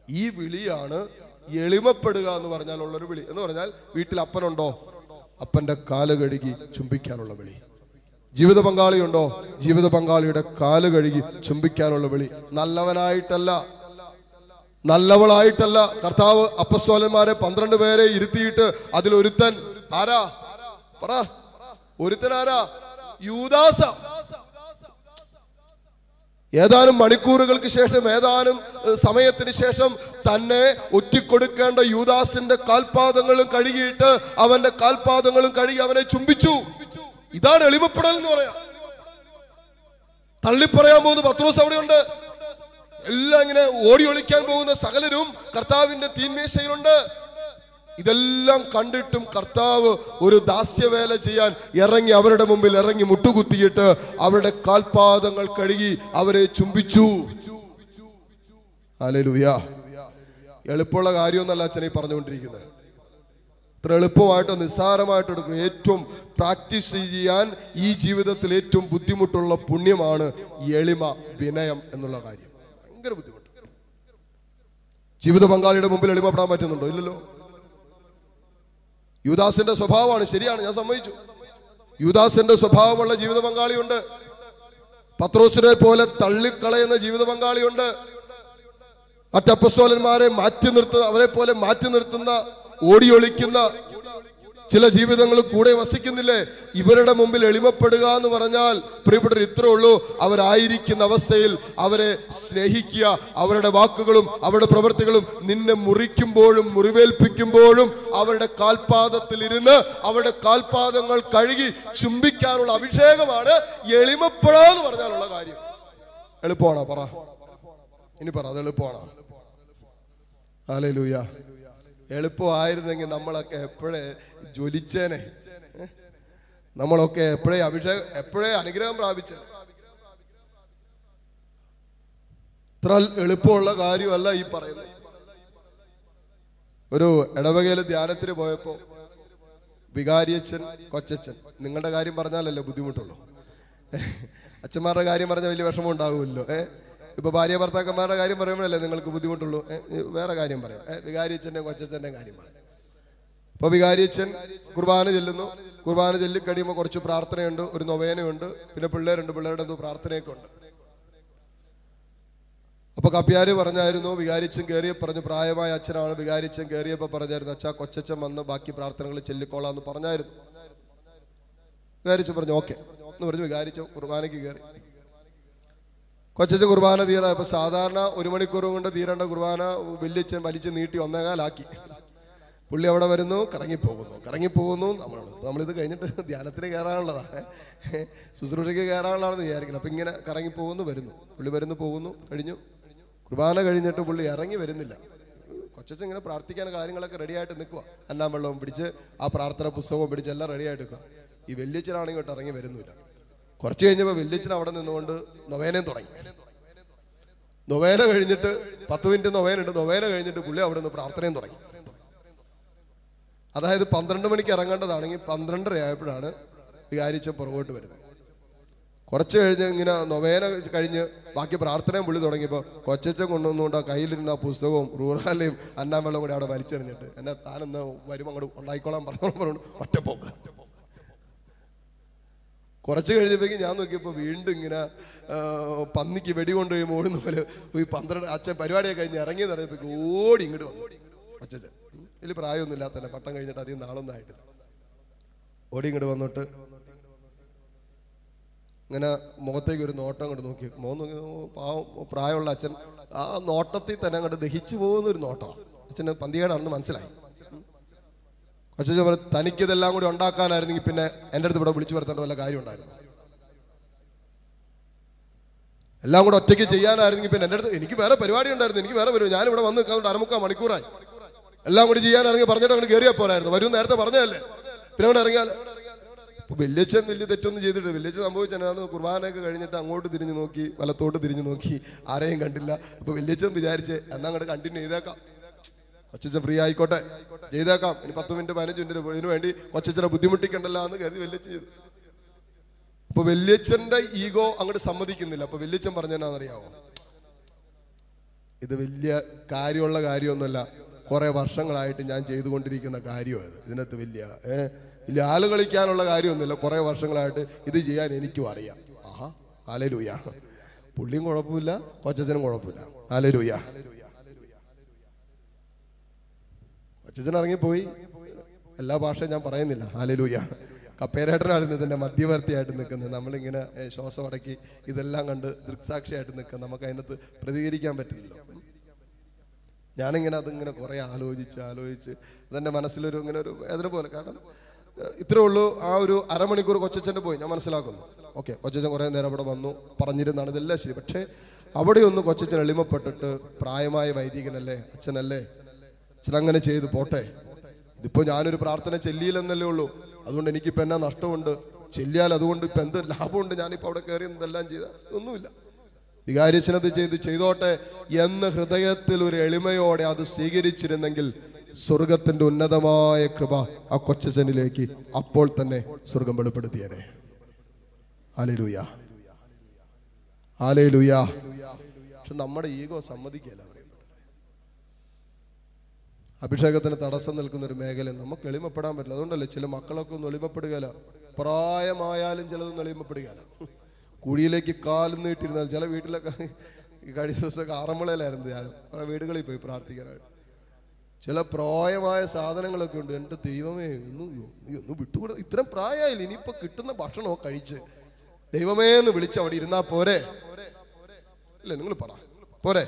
ഈ വിളിയാണ് എളിമപ്പെടുക എന്ന് പറഞ്ഞാൽ ഉള്ളൊരു വിളി. എന്ന് പറഞ്ഞാൽ വീട്ടിൽ അപ്പനുണ്ടോ? അപ്പന്റെ കാൽ കഴുകി ചുംബിക്കാനുള്ള വിളി. ജീവിത പങ്കാളിയുണ്ടോ ജീവിത പങ്കാളിയുടെ കാൽ കഴുകി ചുംബിക്കാനുള്ള വിളി. നല്ലവനായിട്ടല്ല. നല്ലവളായിട്ടല്ല. കർത്താവ് അപ്പസ്വലന്മാരെ പന്ത്രണ്ട് പേരെ ഇരുത്തിയിട്ട് അതിലൊരുത്തൻ ആരാ? പറ. ഒരുത്തൻ ആരാ യൂദാസ. ഏതാനും മണിക്കൂറുകൾക്ക് ശേഷം ഏതാനും സമയത്തിന് ശേഷം തന്നെ ഒറ്റിക്കൊടുക്കേണ്ട യൂദാസിന്റെ കാൽപാദങ്ങളും കഴുകിയിട്ട് അവന്റെ കാൽപാദങ്ങളും കഴുകി അവനെ ചുംബിച്ചു. ഇതാണ് എളിമപ്പെടൽ എന്ന് പറയാം. തള്ളിപ്പറയാൻ പോകുന്ന പത്രോസ് അവിടെയുണ്ട്. എല്ലാം ഇങ്ങനെ ഓടി ഒളിക്കാൻ പോകുന്ന സകലരും കർത്താവിന്റെ തീന്മേശയിലുണ്ട്. ഇതെല്ലാം കണ്ടിട്ടും കർത്താവ് ഒരു ദാസ്യവേല ചെയ്യാൻ ഇറങ്ങി അവരുടെ മുമ്പിൽ ഇറങ്ങി മുട്ടുകുത്തിയിട്ട് അവരുടെ കാൽപാദങ്ങൾ കഴുകി അവരെ ചുംബിച്ചു. എളുപ്പമുള്ള കാര്യമൊന്നല്ല അച്ഛനെ പറഞ്ഞുകൊണ്ടിരിക്കുന്നത്. ഇത്ര എളുപ്പമായിട്ടോ നിസ്സാരമായിട്ട് എടുക്കും ഏറ്റവും പ്രാക്ടീസ് ചെയ്യാൻ ഈ ജീവിതത്തിൽ ഏറ്റവും ബുദ്ധിമുട്ടുള്ള പുണ്യമാണ് എളിമ വിനയം എന്നുള്ള കാര്യം. ഭയങ്കര ബുദ്ധിമുട്ട്. ജീവിത പങ്കാളിയുടെ മുമ്പിൽ എളിമപ്പെടാൻ പറ്റുന്നുണ്ടോ? ഇല്ലല്ലോ. യുദാസിന്റെ സ്വഭാവമാണ് ശരിയാണ് ഞാൻ സമ്മതിച്ചു. യുദാസിന്റെ സ്വഭാവമുള്ള ജീവിത പങ്കാളിയുണ്ട്. പത്രോസിനെ പോലെ തള്ളിക്കളയുന്ന ജീവിത പങ്കാളിയുണ്ട്. മറ്റപ്പസ്തോലന്മാരെ മാറ്റി നിർത്തുന്ന അവരെ പോലെ മാറ്റി നിർത്തുന്ന ഓടിയൊളിക്കുന്ന ചില ജീവിതങ്ങൾ കൂടെ വസിക്കുന്നില്ലേ? ഇവരുടെ മുമ്പിൽ എളിമപ്പെടുക എന്ന് പറഞ്ഞാൽ പ്രിയപ്പെട്ടവർ ഇത്രേ ഉള്ളൂ. അവരായിരിക്കുന്ന അവസ്ഥയിൽ അവരെ സ്നേഹിക്കുക അവരുടെ വാക്കുകളും അവരുടെ പ്രവൃത്തികളും നിന്നെ മുറിക്കുമ്പോഴും മുറിവേൽപ്പിക്കുമ്പോഴും അവരുടെ കാൽപാദത്തിൽ ഇരുന്ന് അവരുടെ കാൽപാദങ്ങൾ കഴുകി ചുംബിക്കാനുള്ള അഭിഷേകമാണ് എളിമപ്പെടാന്ന് എന്ന് പറഞ്ഞാലുള്ള കാര്യം. എളുപ്പമാണോ? പറ. ഇനി പറ അത് എളുപ്പമാണോ? അല്ലേ ലൂയ എളുപ്പമായിരുന്നെങ്കിൽ നമ്മളൊക്കെ എപ്പോഴേ ജ്വലിച്ചേനെ. നമ്മളൊക്കെ എപ്പോഴേ അഭിഷേകം എപ്പോഴേ അനുഗ്രഹം പ്രാപിച്ച ഇത്ര എളുപ്പമുള്ള കാര്യമല്ല ഈ പറയുന്നത്. ഒരു ഇടവകയിലെ ധ്യാനത്തിന് പോയപ്പോ വികാരിയച്ഛൻ കൊച്ചച്ഛൻ നിങ്ങളുടെ കാര്യം പറഞ്ഞാലല്ലേ ബുദ്ധിമുട്ടുള്ളൂ. അച്ഛന്മാരുടെ കാര്യം പറഞ്ഞാൽ വലിയ വിഷമം ഉണ്ടാകുമല്ലോ ഏ? ഇപ്പൊ ഭാര്യ ഭർത്താക്കന്മാരുടെ കാര്യം പറയുമ്പോഴല്ലേ നിങ്ങൾക്ക് ബുദ്ധിമുട്ടുള്ളൂ? വേറെ കാര്യം പറയാം. വികാരിച്ചന്റെ കൊച്ചച്ഛന്റെ കാര്യം പറയാം. ഇപ്പോൾ വികാരിച്ചൻ കുർബാന ചെല്ലുന്നു. കുർബാന ചെല്ലിക്കഴിയുമ്പോൾ കുറച്ച് പ്രാർത്ഥനയുണ്ട് ഒരു നൊവേനയുണ്ട്. പിന്നെ പിള്ളേരുണ്ട് പിള്ളേരുടെ എന്തോ പ്രാർത്ഥനയൊക്കെ ഉണ്ട്. അപ്പൊ കപ്പ്യാര് പറഞ്ഞായിരുന്നു വികാരിച്ചും കയറിയ പറഞ്ഞു പ്രായമായ അച്ഛനാണ്. വികാരിച്ചും കയറിയപ്പോ പറഞ്ഞായിരുന്നു അച്ഛാ കൊച്ചച്ഛൻ വന്ന് ബാക്കി പ്രാർത്ഥനകൾ ചെല്ലിക്കോളാന്ന് പറഞ്ഞായിരുന്നു. വികാരിച്ചു പറഞ്ഞു ഓക്കെ. എന്ന് പറഞ്ഞു വികാരിച്ചു കുർബാനയ്ക്ക് കയറി കൊച്ചച്ഛൻ കുർബാന തീരാ ഇപ്പൊ സാധാരണ ഒരു മണിക്കൂർ കൊണ്ട് തീരേണ്ട കുർബാന വലിയച്ഛൻ വലിച്ച് നീട്ടി ഒന്നേകാലാക്കി. പുള്ളി അവിടെ വരുന്നു കറങ്ങിപ്പോകുന്നു. കറങ്ങിപ്പോകുന്നു നമ്മൾ നമ്മളിത് കഴിഞ്ഞിട്ട് ധ്യാനത്തിന് കയറാനുള്ളതാണ് ശുശ്രൂഷയ്ക്ക് കയറാനുള്ളതാണെന്ന് വിചാരിക്കണം അപ്പൊ ഇങ്ങനെ കറങ്ങിപ്പോകുന്നു വരുന്നു. പുള്ളി വരുന്നു പോകുന്നു കഴിഞ്ഞു. കുർബാന കഴിഞ്ഞിട്ട് പുള്ളി ഇറങ്ങി വരുന്നില്ല. കൊച്ചച്ഛൻ ഇങ്ങനെ പ്രാർത്ഥിക്കാൻ കാര്യങ്ങളൊക്കെ റെഡി ആയിട്ട് നിൽക്കുക അന്നാം വെള്ളവും പിടിച്ച് ആ പ്രാർത്ഥന പുസ്തകവും പിടിച്ച് എല്ലാം റെഡി ആയിട്ട് നിൽക്കുക ഈ വലിയച്ഛനാണെങ്കിൽ ഇങ്ങോട്ട് ഇറങ്ങി വരുന്നില്ല. കുറച്ച് കഴിഞ്ഞപ്പോൾ വല്യച്ഛൻ അവിടെ നിന്നുകൊണ്ട് നൊവേനയും തുടങ്ങി. നൊവേന കഴിഞ്ഞിട്ട് പത്ത് മിനിറ്റ് നൊവേനുണ്ട് നൊവേന കഴിഞ്ഞിട്ട് പുള്ളി അവിടെ നിന്ന് പ്രാർത്ഥനയും തുടങ്ങി. അതായത് പന്ത്രണ്ട് മണിക്ക് ഇറങ്ങേണ്ടതാണെങ്കിൽ പന്ത്രണ്ടര ആയപ്പോഴാണ് വികാരിച്ച പുറകോട്ട് വരുന്നത്. കുറച്ച് കഴിഞ്ഞ് ഇങ്ങനെ നൊവേന കഴിഞ്ഞ് ബാക്കി പ്രാർത്ഥനയും പുള്ളി തുടങ്ങിയപ്പോൾ കൊച്ചച്ചൻ കൊണ്ടുവന്നുകൊണ്ട് കയ്യിലിരുന്ന ആ പുസ്തകവും റൂറാലയും അന്നാമ്പെള്ളം കൂടി അവിടെ വലിച്ചെറിഞ്ഞിട്ട് എന്നെ താനെന്ന് വരുമ്പോൾ അങ്ങോട്ട് ഉണ്ടായിക്കോളാൻ പറഞ്ഞു പറഞ്ഞു ഒറ്റപ്പോക്ക്. കുറച്ച് കഴിഞ്ഞപ്പോഴേക്കും ഞാൻ നോക്കിയപ്പോൾ വീണ്ടും ഇങ്ങനെ പന്നിക്ക് വെടി കൊണ്ട് കഴിയുമ്പോൾ ഓടുന്ന പോലെ ഈ പന്ത്രണ്ട് അച്ഛൻ പരിപാടിയൊക്കെ കഴിഞ്ഞ് ഇറങ്ങി പറഞ്ഞപ്പോഴേക്കും ഓടി ഇങ്ങോട്ട് വന്നു. അച്ഛൻ വലിയ പ്രായമൊന്നും ഇല്ലാത്തല്ല പട്ടം കഴിഞ്ഞിട്ട് അധികം നാളൊന്നും ആയിട്ടില്ല. ഓടി ഇങ്ങോട്ട് വന്നിട്ട് ഇങ്ങനെ മുഖത്തേക്ക് ഒരു നോട്ടം അങ്ങോട്ട് നോക്കി. മുഖം നോക്കി പാവം പ്രായമുള്ള അച്ഛൻ ആ നോട്ടത്തിൽ തന്നെ അങ്ങോട്ട് ദഹിച്ചു പോകുന്ന ഒരു നോട്ടമാണ്. അച്ഛന് പന്തികേടാണെന്ന് മനസ്സിലായി. കൊച്ചു പറഞ്ഞു തനിക്കിതെല്ലാം കൂടി ഉണ്ടാക്കാനായിരുന്നെങ്കിൽ പിന്നെ എന്റെ അടുത്ത് ഇവിടെ വിളിച്ചു വരുത്തേണ്ട വല്ല കാര്യം ഉണ്ടായിരുന്നു. എല്ലാം കൂടെ ഒറ്റയ്ക്ക് ചെയ്യാനായിരുന്നെങ്കിൽ പിന്നെ എന്റെ അടുത്ത് എനിക്ക് വേറെ പരിപാടി ഉണ്ടായിരുന്നു എനിക്ക് വേറെ പരിപാടി. ഞാനിവിടെ വന്ന് നിൽക്കാൻ അരമുക്കാൽ മണിക്കൂറായി. എല്ലാം കൂടി ചെയ്യാനാണെങ്കിൽ പറഞ്ഞിട്ട് അങ്ങോട്ട് കയറിയാൽ പോരായിരുന്നു. വരും നേരത്തെ പറഞ്ഞതല്ലേ? പിന്നെ അങ്ങോട്ട് ഇറങ്ങിയാൽ വല്യച്ഛൻ വലിയ തെറ്റൊന്നും ചെയ്തിട്ട് വല്യച്ഛൻ സംഭവിച്ചാൽ കുർബാനയൊക്കെ കഴിഞ്ഞിട്ട് അങ്ങോട്ട് തിരിഞ്ഞു നോക്കി വലത്തോട്ട് തിരിഞ്ഞു നോക്കി ആരെയും കണ്ടില്ല. അപ്പൊ വല്യച്ഛൻ വിചാരിച്ച് എന്നാ അങ്ങോട്ട് കണ്ടിന്യൂ ചെയ്തേക്കാം. കൊച്ചച്ഛൻ ഫ്രീ ആയിക്കോട്ടെ. ചെയ്തേക്കാം. ഇനി പത്ത് മിനിറ്റ് പതിനഞ്ച് മിനിറ്റ് ഇതിനു വേണ്ടി കൊച്ചച്ഛനെ ബുദ്ധിമുട്ടിക്കണ്ടല്ലോ എന്ന് കരുതി വല്യച്ഛൻ ചെയ്തു. അപ്പൊ വല്യച്ഛന്റെ ഈഗോ അങ്ങോട്ട് സമ്മതിക്കുന്നില്ല. അപ്പൊ വല്യച്ഛൻ പറഞ്ഞെന്നാണെന്നറിയാവോ ഇത് വലിയ കാര്യമുള്ള കാര്യമൊന്നുമല്ല. കുറെ വർഷങ്ങളായിട്ട് ഞാൻ ചെയ്തുകൊണ്ടിരിക്കുന്ന കാര്യമാണ് ഇതിനകത്ത് വലിയ ഏഹ് വലിയ ആൾ കളിക്കാനുള്ള കാര്യമൊന്നുമില്ല. കുറെ വർഷങ്ങളായിട്ട് ഇത് ചെയ്യാൻ എനിക്കും അറിയാം. ആഹാ ആലലൂയ പുള്ളിയും കുഴപ്പമില്ല കൊച്ചച്ഛനും കുഴപ്പമില്ല. ആലലൂയ കൊച്ചച്ഛൻ ഇറങ്ങിപ്പോയി എല്ലാ ഭാഷയും ഞാൻ പറയുന്നില്ല. ആലലൂയ കപ്പേരേട്ടനായിരുന്നു ഇതിന്റെ മധ്യവർത്തിയായിട്ട് നിൽക്കുന്നത്. നമ്മളിങ്ങനെ ശ്വാസം അടക്കി ഇതെല്ലാം കണ്ട് ദൃക്സാക്ഷിയായിട്ട് നിൽക്കുക നമുക്ക് അതിനകത്ത് പ്രതികരിക്കാൻ പറ്റില്ലല്ലോ. ഞാനിങ്ങനെ അതിങ്ങനെ കുറെ ആലോചിച്ച് ആലോചിച്ച് അതെന്റെ മനസ്സിലൊരു ഇങ്ങനെ ഒരു വേദന പോലെ. കാരണം ഇത്രേ ഉള്ളൂ. ആ ഒരു അരമണിക്കൂർ കൊച്ചച്ഛന്റെ പോയി. ഞാൻ മനസ്സിലാക്കുന്നു. ഓക്കെ കൊച്ചച്ഛൻ കുറേ നേരം അവിടെ വന്നു പറഞ്ഞിരുന്നാണ് ഇതെല്ലാം ശരി. പക്ഷേ അവിടെ ഒന്ന് കൊച്ചച്ഛൻ എളിമപ്പെട്ടിട്ട് പ്രായമായ വൈദികനല്ലേ അച്ഛനല്ലേ അച്ഛൻ അങ്ങനെ ചെയ്ത് പോട്ടെ. ഇതിപ്പോ ഞാനൊരു പ്രാർത്ഥന ചെല്ലിയില്ലെന്നല്ലേ ഉള്ളൂ. അതുകൊണ്ട് എനിക്കിപ്പോ എന്നാ നഷ്ടമുണ്ട്? ചെല്ലിയാൽ അതുകൊണ്ട് ഇപ്പൊ എന്ത് ലാഭമുണ്ട്? ഞാനിപ്പോ അവിടെ കയറി എന്തെല്ലാം ചെയ്ത? ഒന്നുമില്ല വികാരിച്ചനത് ചെയ്ത് ചെയ്തോട്ടെ എന്ന് ഹൃദയത്തിൽ ഒരു എളിമയോടെ അത് സ്വീകരിച്ചിരുന്നെങ്കിൽ സ്വർഗത്തിന്റെ ഉന്നതമായ കൃപ ആ കൊച്ചനിലേക്ക് അപ്പോൾ തന്നെ സ്വർഗം വെളിപ്പെടുത്തിയനെ. ആലേലൂയ ആലേലൂയ പക്ഷെ നമ്മുടെ ഈഗോ സമ്മതിക്കല്ല അഭിഷേകത്തിന് തടസ്സം നിൽക്കുന്ന ഒരു മേഖല നമുക്ക് എളിമപ്പെടാൻ പറ്റില്ല. അതുകൊണ്ടല്ലേ ചില മക്കളൊക്കെ ഒന്ന് എളിമപ്പെടുകയില്ല. പ്രായമായാലും ചിലതൊന്നും എളിമപ്പെടുകയില്ല. കുഴിയിലേക്ക് കാലും നീട്ടിരുന്നാൽ ചില വീട്ടിലൊക്കെ ഈ കഴിഞ്ഞ ദിവസമൊക്കെ ആറന്മുളയിലായിരുന്നു ഞാൻ. പല വീടുകളിൽ പോയി പ്രാർത്ഥിക്കാനായിട്ട്. ചില പ്രായമായ സാധനങ്ങളൊക്കെ ഉണ്ട്. എന്റെ ദൈവമേ ഒന്ന് ഒന്ന് വിട്ടുകൂടെ. ഇത്രയും പ്രായമായില്ല? ഇനിയിപ്പോ കിട്ടുന്ന ഭക്ഷണമോ കഴിച്ച്? ദൈവമേ എന്ന് വിളിച്ച് അവിടെ ഇരുന്നാ പോരെ? ഇല്ല നിങ്ങൾ പറ. പോരെ?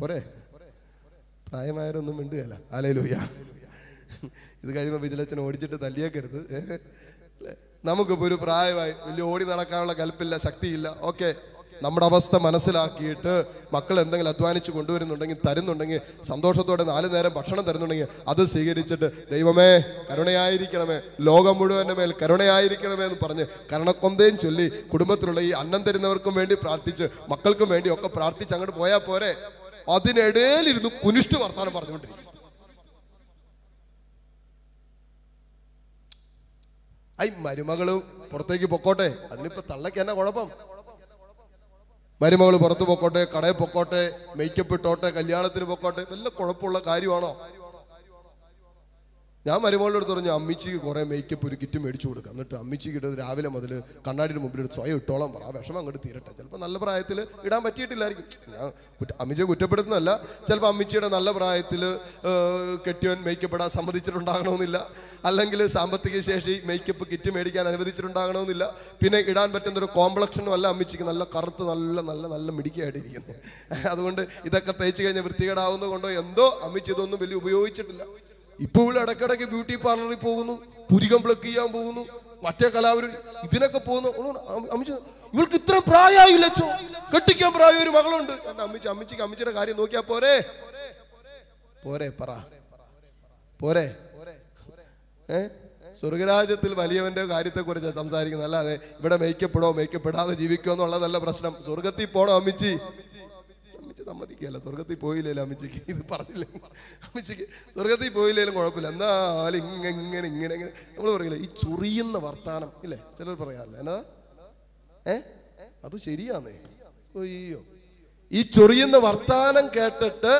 പോരെ? പ്രായമായവരൊന്നും മിണ്ടുകയല്ല അലയിലൂയ ഇത് കഴിയുമ്പോൾ വിജിലച്ചൻ ഓടിച്ചിട്ട് തല്ലിയേക്കരുത്. നമുക്കിപ്പോൾ ഒരു പ്രായമായി വലിയ ഓടി നടക്കാനുള്ള കൽപ്പില്ല ശക്തിയില്ല. ഓക്കെ. നമ്മുടെ അവസ്ഥ മനസ്സിലാക്കിയിട്ട് മക്കൾ എന്തെങ്കിലും അധ്വാനിച്ച് കൊണ്ടുവരുന്നുണ്ടെങ്കിൽ തരുന്നുണ്ടെങ്കിൽ സന്തോഷത്തോടെ നാല് നേരം ഭക്ഷണം തരുന്നുണ്ടെങ്കിൽ അത് സ്വീകരിച്ചിട്ട് ദൈവമേ കരുണയായിരിക്കണമേ. ലോകം മുഴുവന്റെ മേൽ കരുണയായിരിക്കണമേ എന്ന് പറഞ്ഞ് കരുണക്കൊന്തയും ചൊല്ലി കുടുംബത്തിലുള്ള ഈ അന്നം തരുന്നവർക്കും വേണ്ടി പ്രാർത്ഥിച്ച് മക്കൾക്കും വേണ്ടി ഒക്കെ പ്രാർത്ഥിച്ച് അങ്ങോട്ട് പോയാൽ പോരെ. അതിനിടയിലിരുന്ന് കുനിഷ്ഠ വർത്താനം പറഞ്ഞുകൊണ്ടിരിക്കും ഐ മരുമകൾ പുറത്തേക്ക് പൊക്കോട്ടെ. അതിനിപ്പോ തള്ളക്ക് എന്നാ കുഴപ്പം? മരുമകൾ പുറത്ത് പൊക്കോട്ടെ കടയിൽ പൊക്കോട്ടെ മേക്കപ്പ് ഇട്ടോട്ടെ കല്യാണത്തിന് പൊക്കോട്ടെ വല്ല കുഴപ്പമുള്ള കാര്യമാണോ? ഞാൻ മരുമോളുടെ അടുത്ത് പറഞ്ഞു അമ്മിച്ചിക്ക് കുറേ മേക്കപ്പ് ഒരു കിറ്റ് മേടിച്ചു കൊടുക്കാം. എന്നിട്ട് അമ്മിച്ചിക്ക് ഇട്ടത് രാവിലെ മുതൽ കണ്ണാടിയുടെ മുമ്പിൽ സ്വയം ഇട്ടോളം പറ. ആ വിഷമം അങ്ങോട്ട് തീരട്ടെ. ചിലപ്പോൾ നല്ല പ്രായത്തിൽ ഇടാൻ പറ്റിയിട്ടില്ലായിരിക്കും. ഞാൻ അമ്മിച്ചെ കുറ്റപ്പെടുത്തുന്നതല്ല. ചിലപ്പോൾ അമ്മിച്ചിയുടെ നല്ല പ്രായത്തിൽ കെട്ടിയവൻ മേക്കപ്പ് ഇടാൻ സമ്മതിച്ചിട്ടുണ്ടാകണമെന്നില്ല. അല്ലെങ്കിൽ സാമ്പത്തിക ശേഷി മേക്കപ്പ് കിറ്റ് മേടിക്കാൻ അനുവദിച്ചിട്ടുണ്ടാകണമെന്നില്ല. പിന്നെ ഇടാൻ പറ്റുന്ന ഒരു കോംപ്ലക്ഷനും അല്ല അമ്മിച്ചിക്ക്. നല്ല കറുത്ത് നല്ല നല്ല നല്ല മിടിക്കായിട്ടിരിക്കുന്നത് അതുകൊണ്ട് ഇതൊക്കെ തയ്ച്ചു കഴിഞ്ഞാൽ വൃത്തികേടാവുന്നത് കൊണ്ടോ എന്തോ അമ്മിച്ചി ഇതൊന്നും വലിയ ഉപയോഗിച്ചിട്ടില്ല. ഇപ്പൊ ഇവിടെ ഇടക്കിടക്ക് ബ്യൂട്ടി പാർലറിൽ പോകുന്നു പുരികം പ്ലക്ക് ചെയ്യാൻ പോകുന്നു മറ്റേ കലാപരി ഇതിനൊക്കെ പോകുന്നു. ഉള്ളു, അമ്മ- ഇവൾക്ക് ഇത്ര പ്രായമായില്ല ചോ കെട്ടിക്കാൻ പ്രായം ഒരു മകളുണ്ട്. അമ്മച്ചി അമ്മച്ചിക്ക് അമ്മച്ചിയുടെ കാര്യം നോക്കിയാ പോരെ? പോരെ പറ. പോരെ. ഏ? സ്വർഗരാജ്യത്തിൽ വലിയവന്റെ കാര്യത്തെ കുറിച്ച് സംസാരിക്കുന്നത് അല്ലാതെ ഇവിടെ മേക്കപ്പെടോ മേക്കപ്പെടാതെ ജീവിക്കോ എന്നുള്ളതല്ല പ്രശ്നം. സ്വർഗത്തിൽ പോണോ അമ്മിച്ചി? അമ്മിച്ചി സമ്മതിക്കുകയല്ല സ്വർഗത്തിൽ പോയില്ലല്ലോ അമ്മച്ചിക്ക് ഇത് പറഞ്ഞില്ല അമ്മച്ചിക്ക് സ്വർഗത്തിൽ പോയില്ലേലും കുഴപ്പമില്ല എന്നാലും ഇങ്ങനെ ഇങ്ങനെ ഇങ്ങനെ ഇങ്ങനെ. നമ്മൾ പറയില്ല ഈ ചൊറിയുന്ന വർത്താനം ഇല്ലേ? ചിലർ പറയാറില്ല എന്നാ? ഏ? അത് ശരിയാന്നേ. അയ്യോ. ഈ ചൊറിയുന്ന വർത്താനം കേട്ടിട്ട്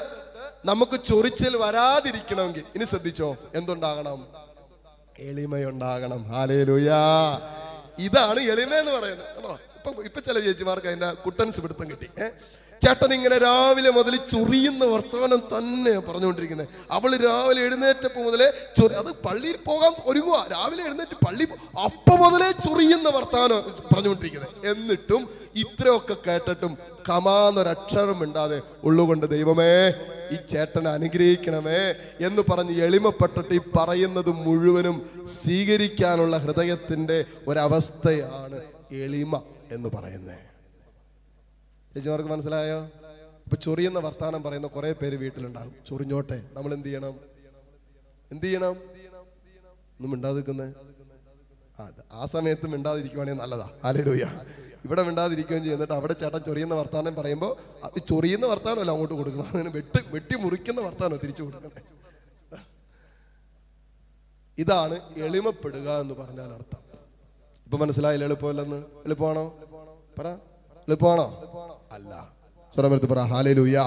നമുക്ക് ചൊറിച്ചൽ വരാതിരിക്കണമെങ്കിൽ ഇനി ശ്രദ്ധിച്ചോ എന്തുണ്ടാകണം? എളിമയുണ്ടാകണം. ഹാലേലുയാ ഇതാണ് എളിമ എന്ന് പറയുന്നത് ഇപ്പൊ ഇപ്പൊ ചില ചേച്ചിമാർക്ക് അതിന്റെ കുട്ടൻസ് പിടുത്തം കിട്ടി. ഏ? ചേട്ടൻ ഇങ്ങനെ രാവിലെ മുതൽ ചൊറിയുന്ന വർത്തമാനം തന്നെ പറഞ്ഞുകൊണ്ടിരിക്കുന്നത് അവൾ രാവിലെ എഴുന്നേറ്റപ്പോ മുതലേ ചൊറി അത് പള്ളിയിൽ പോകാൻ ഒരുങ്ങുക രാവിലെ എഴുന്നേറ്റ് പള്ളി അപ്പം മുതലേ ചൊറിയുന്ന വർത്തമാനം പറഞ്ഞുകൊണ്ടിരിക്കുന്നത് എന്നിട്ടും ഇത്രയൊക്കെ കേട്ടിട്ടും കമാന്നൊരക്ഷരം മിണ്ടാതെ ഉള്ളുകൊണ്ട് ദൈവമേ ഈ ചേട്ടനെ അനുഗ്രഹിക്കണമേ എന്ന് പറഞ്ഞ് എളിമപ്പെട്ടിട്ട് ഈ പറയുന്നത് മുഴുവനും സ്വീകരിക്കാനുള്ള ഹൃദയത്തിന്റെ ഒരവസ്ഥയാണ് എളിമ എന്ന് പറയുന്നത് ചേച്ചിമാർക്ക് മനസ്സിലായോ? ഇപ്പൊ ചൊറിയുന്ന വർത്താനം പറയുന്ന കുറെ പേര് വീട്ടിലുണ്ടാകും. ചൊറിഞ്ഞോട്ടെ നമ്മൾ എന്ത് ചെയ്യണം? എന്ത് ചെയ്യണം? ഒന്നും മിണ്ടാതിരിക്കുന്നേ? ആ സമയത്ത് മിണ്ടാതിരിക്കുവാണെങ്കിൽ നല്ലതാ. ആലേലൂയ ഇവിടെ മിണ്ടാതിരിക്കുകയും ചെയ്യുന്നിട്ട് അവിടെ ചേട്ടൻ ചൊറിയുന്ന വർത്താനം പറയുമ്പോൾ അത് ചൊറിയുന്ന വർത്താനമല്ല അങ്ങോട്ട് കൊടുക്കുന്നത്. അതിന് വെട്ടി വെട്ടി മുറിക്കുന്ന വർത്താനോ തിരിച്ചു കൊടുക്കുന്നത്. ഇതാണ് എളിമപ്പെടുക എന്ന് പറഞ്ഞാൽ അർത്ഥം. ഇപ്പൊ മനസ്സിലായില്ല എളുപ്പമല്ലെന്ന്? എളുപ്പമാണോ? പറ. എളുപ്പമാണോ? അല്ല. സ്വരമെടുത്ത് പറ ഹാലേലൂയ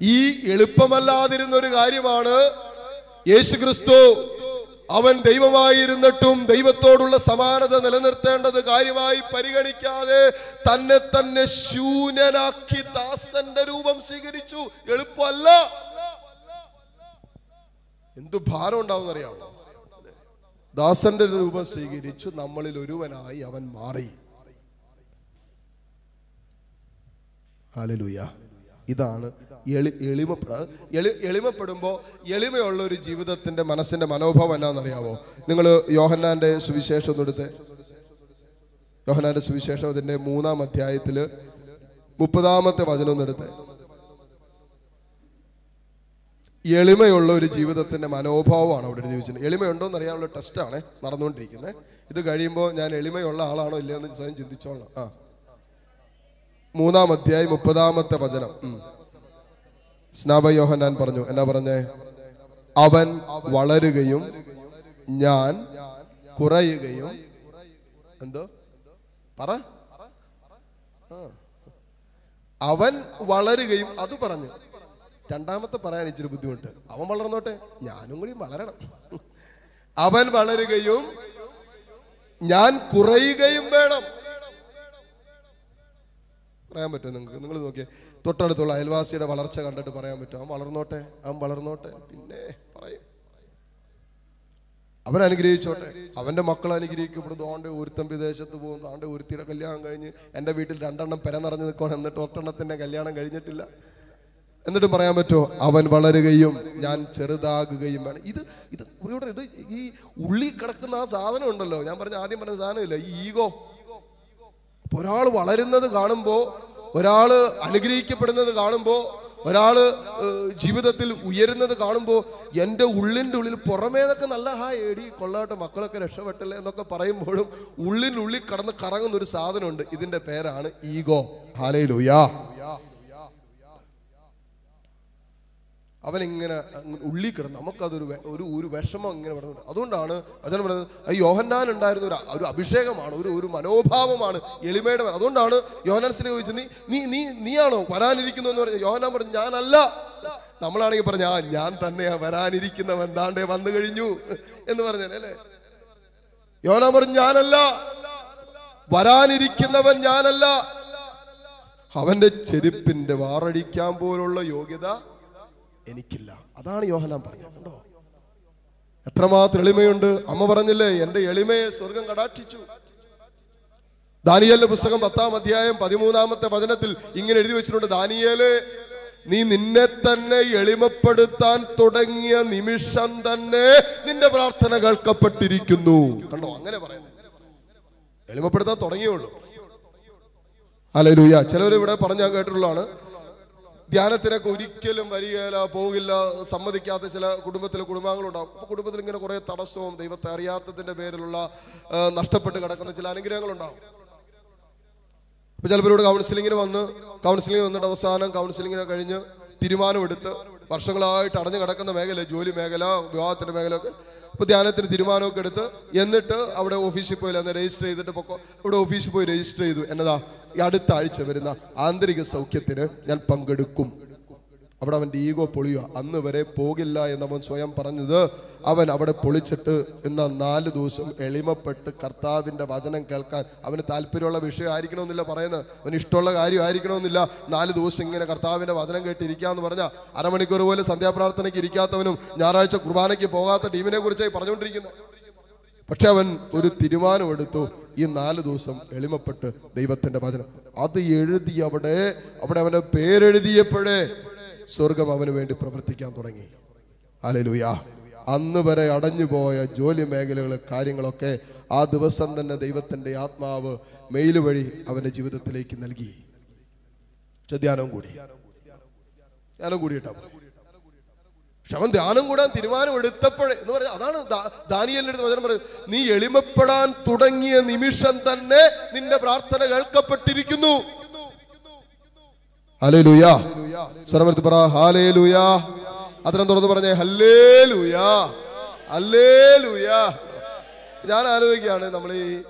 ഈ എളുപ്പമല്ലാതിരുന്ന ഒരു കാര്യമാണ് യേശു ക്രിസ്തു അവൻ ദൈവമായിരുന്നിട്ടും ദൈവത്തോടുള്ള സമാനത നിലനിർത്തേണ്ടത് കാര്യമായി പരിഗണിക്കാതെ തന്നെ തന്നെ ശൂന്യനാക്കി ദാസന്റെ രൂപം സ്വീകരിച്ചു. എളുപ്പമല്ല. എന്തു ഭാരം ഉണ്ടാവും അറിയാമോ ദാസന്റെ രൂപം സ്വീകരിച്ചു നമ്മളിൽ ഒരുവനായി അവൻ മാറി. ഹാലലൂയ ഇതാണ് എളി എളിമപ്പെട എളി എളിമപ്പെടുമ്പോൾ എളിമയുള്ള ഒരു ജീവിതത്തിന്റെ മനസ്സിന്റെ മനോഭാവം എന്നാണെന്നറിയാവോ നിങ്ങൾ യോഹന്നാന്റെ സുവിശേഷം എടുത്ത്. യോഹന്നാന്റെ സുവിശേഷം അതിന്റെ മൂന്നാം അധ്യായത്തിൽ മുപ്പതാമത്തെ വചനം ഒന്നെടുത്ത് എളിമയുള്ള ഒരു ജീവിതത്തിന്റെ മനോഭാവമാണ് അവിടെ ജീവിച്ചത് എളിമയുണ്ടോ എന്ന് അറിയാനുള്ള ടെസ്റ്റാണ് നടന്നുകൊണ്ടിരിക്കുന്നത്. ഇത് കഴിയുമ്പോൾ ഞാൻ എളിമയുള്ള ആളാണോ ഇല്ലയെന്ന് സ്വയം ചിന്തിച്ചോളാം. ആ. മൂന്നാം അധ്യായം മുപ്പതാമത്തെ വചനം. ഉം. സ്നാപ യോഹന്നാൻ പറഞ്ഞു എന്നാ പറഞ്ഞേ? അവൻ വളരുകയും ഞാൻ കുറയുകയും എന്തോ? പറ. അവൻ വളരുകയും അത് പറഞ്ഞു. രണ്ടാമത്തെ പറയാൻ ഇച്ചിരി ബുദ്ധിമുട്ട്. അവൻ വളർന്നോട്ടെ? ഞാനും കൂടി വളരണം. അവൻ വളരുകയും ഞാൻ കുറയുകയും വേണം. പറയാൻ പറ്റുമോ നിങ്ങൾക്ക്? നിങ്ങൾ നോക്കിയേ തൊട്ടടുത്തുള്ള അയൽവാസിയുടെ വളർച്ച കണ്ടിട്ട് പറയാൻ പറ്റുമോ? അവൻ വളർന്നോട്ടെ അവൻ വളർന്നോട്ടെ. പിന്നെ പറയും. അവൻ അനുഗ്രഹിച്ചോട്ടെ. അവന്റെ മക്കൾ അനുഗ്രഹിക്കപ്പെടുന്നു. ആണ്ട് ഒരുത്തൻ വിദേശത്ത് പോകുന്നു. ആണ്ട് ഒരുത്തിയുടെ കല്യാണം കഴിഞ്ഞ് എന്റെ വീട്ടിൽ രണ്ടെണ്ണം പെര നിറഞ്ഞു നിൽക്കണം എന്നിട്ട് ഒട്ടെണ്ണത്തിന്റെ കല്യാണം കഴിഞ്ഞിട്ടില്ല. എന്നിട്ടും പറയാൻ പറ്റുമോ? അവൻ വളരുകയും ഞാൻ ചെറുതാകുകയും വേണം. ഇത് ഇത് ഇവിടെ ഇത് ഈ ഉള്ളി കിടക്കുന്ന ആ സാധനം ഉണ്ടല്ലോ. ഞാൻ പറഞ്ഞ ആദ്യം പറഞ്ഞ സാധനമില്ല? ഈ ഈഗോ. അപ്പൊ ഒരാൾ വളരുന്നത് കാണുമ്പോ ഒരാൾ അനുഗ്രഹിക്കപ്പെടുന്നത് കാണുമ്പോ ഒരാൾ ജീവിതത്തിൽ ഉയരുന്നത് കാണുമ്പോൾ എന്റെ ഉള്ളിന്റെ ഉള്ളിൽ പുറമേതൊക്കെ നല്ല ഹാ ഏടി കൊള്ളാട്ടെ മക്കളൊക്കെ രക്ഷപ്പെട്ടല്ലേ എന്നൊക്കെ പറയുമ്പോഴും ഉള്ളിനുള്ളിൽ കടന്ന് കറങ്ങുന്ന ഒരു സാധനമുണ്ട്. ഇതിന്റെ പേരാണ് ഈഗോ. ഹാലയിലൂയാ അവനിങ്ങനെ ഉള്ളി കിടന്ന് നമുക്കതൊരു ഒരു ഒരു വിഷമം ഇങ്ങനെ വരുന്നുണ്ട് അതുകൊണ്ടാണ് അച്ഛൻ പറയുന്നത് ആ യോഹന്നാൻ ഉണ്ടായിരുന്ന ഒരു ഒരു അഭിഷേകമാണ് ഒരു ഒരു മനോഭാവമാണ് എളിമയുടെ അതുകൊണ്ടാണ് അതുകൊണ്ടാണ് യോഹനാൻസിനെ ചോദിച്ചത് നീ നീ നീ നീയാണോ വരാനിരിക്കുന്നു എന്ന് പറഞ്ഞു യോഹന്നാൻ പറഞ്ഞു ഞാനല്ല. നമ്മളാണെങ്കിൽ പറഞ്ഞ ആ ഞാൻ തന്നെയാ വരാനിരിക്കുന്നവൻ താണ്ടേ വന്നു കഴിഞ്ഞു എന്ന് പറഞ്ഞേ അല്ലേ? യോഹന്നാൻ പറഞ്ഞു ഞാനല്ല. വരാനിരിക്കുന്നവൻ ഞാനല്ല. അവന്റെ ചെരുപ്പിന്റെ വാറഴിക്കാൻ പോലുള്ള യോഗ്യത എനിക്കില്ല. അതാണ് യോഹനാൻ പറഞ്ഞത്. കണ്ടോ? എത്രമാത്രം എളിമയുണ്ട്. അമ്മ പറഞ്ഞില്ലേ എന്റെ എളിമയെ സ്വർഗം കടാക്ഷിച്ചു. ദാനിയേലിന്റെ പുസ്തകം പത്താം അധ്യായം പതിമൂന്നാമത്തെ വചനത്തിൽ ഇങ്ങനെ എഴുതി വെച്ചിട്ടുണ്ട്. ദാനിയേൽ നീ നിന്നെ തന്നെ എളിമപ്പെടുത്താൻ തുടങ്ങിയ നിമിഷം തന്നെ നിന്റെ പ്രാർത്ഥന കേൾക്കപ്പെട്ടിരിക്കുന്നു. കണ്ടോ? അങ്ങനെ പറയുന്നത്. എളിമപ്പെടുത്താൻ തുടങ്ങിയുള്ളൂ അലലൂയ ചിലവർ ഇവിടെ പറഞ്ഞാൽ കേട്ടിട്ടുള്ളതാണ്. ധ്യാനത്തിനൊക്കെ ഒരിക്കലും വരികയില്ല പോകില്ല സമ്മതിക്കാത്ത ചില കുടുംബത്തിലെ കുടുംബാംഗങ്ങളുണ്ടാകും അപ്പൊ കുടുംബത്തിൽ ഇങ്ങനെ കുറെ തടസ്സവും ദൈവത്തെ അറിയാത്തതിന്റെ പേരിലുള്ള നഷ്ടപ്പെട്ട് കിടക്കുന്ന ചില അനുഗ്രഹങ്ങളുണ്ടാകും അപ്പൊ ചിലപ്പോഴോട് കൗൺസിലിങ്ങിന് വന്ന് കൗൺസിലിംഗ് വന്നിട്ട് അവസാനം കൗൺസിലിങ്ങിനെ കഴിഞ്ഞ് തീരുമാനമെടുത്ത് വർഷങ്ങളായിട്ട് അടഞ്ഞു കിടക്കുന്ന മേഖല ജോലി മേഖല വിവാഹത്തിന്റെ മേഖല ഒക്കെ അപ്പൊ ധ്യാനത്തിന് തീരുമാനമൊക്കെ എടുത്ത് എന്നിട്ട് അവിടെ ഓഫീസിൽ പോയി അന്ന് രജിസ്റ്റർ ചെയ്തിട്ട് പൊക്കോ ഇവിടെ ഓഫീസിൽ പോയി രജിസ്റ്റർ ചെയ്തു. എന്നതാ? ഈ അടുത്ത ആഴ്ച വരുന്ന ആന്തരിക സൗഖ്യത്തിന് ഞാൻ പങ്കെടുക്കും. അവിടെ അവന്റെ ഈഗോ പൊളിയുക. അന്ന് വരെ പോകില്ല എന്നവൻ സ്വയം പറഞ്ഞത് അവൻ അവിടെ പൊളിച്ചിട്ട് ഇന്ന് നാല് ദിവസം എളിമപ്പെട്ട് കർത്താവിന്റെ വചനം കേൾക്കാൻ അവന് താല്പര്യമുള്ള വിഷയം ആയിരിക്കണമെന്നില്ല പറയുന്നത്. അവന് ഇഷ്ടമുള്ള കാര്യം ആയിരിക്കണമെന്നില്ല നാല് ദിവസം ഇങ്ങനെ കർത്താവിന്റെ വചനം കേട്ടിരിക്കുക എന്ന് പറഞ്ഞാൽ അരമണിക്കൂർ പോലെ സന്ധ്യാപ്രാർത്ഥനയ്ക്ക് ഇരിക്കാത്തവനും ഞായറാഴ്ച കുർബാനയ്ക്ക് പോകാത്ത ടീമിനെ കുറിച്ചായി പറഞ്ഞുകൊണ്ടിരിക്കുന്നത്. പക്ഷെ അവൻ ഒരു തീരുമാനമെടുത്തു. ഈ നാല് ദിവസം എളിമപ്പെട്ട് ദൈവത്തിന്റെ വചനം. അത് എഴുതി അവിടെ അവിടെ അവന്റെ പേരെഴുതിയപ്പോഴേ സ്വർഗം അവന് വേണ്ടി പ്രവർത്തിക്കാൻ തുടങ്ങി. അലലുയാ അന്ന് വരെ അടഞ്ഞുപോയ ജോലി മേഖലകൾ കാര്യങ്ങളൊക്കെ ആ ദിവസം തന്നെ ദൈവത്തിന്റെ ആത്മാവ് മെയിൽ വഴി അവന്റെ ജീവിതത്തിലേക്ക് നൽകി. ചോദ്യാനവും കൂടി. ധ്യാനം കൂടിയിട്ടാ. പക്ഷെ അവൻ ധ്യാനം കൂടാൻ തീരുമാനം എടുത്തപ്പോഴേ എന്ന് പറഞ്ഞാൽ അതാണ് ദാനിയലിന്റെ അടുത്ത് വചനം പറയുന്നത്. നീ എളിമപ്പെടാൻ തുടങ്ങിയ നിമിഷം തന്നെ നിന്റെ പ്രാർത്ഥന കേൾക്കപ്പെട്ടിരിക്കുന്നു. അത്രയും പറ. ഹല്ലേ തുറന്ന് പറഞ്ഞേ ഹല്ലേലൂയാ. ഹല്ലേലൂയാ. ഞാൻ ആലോചിക്കുകയാണ് നമ്മൾ ഈ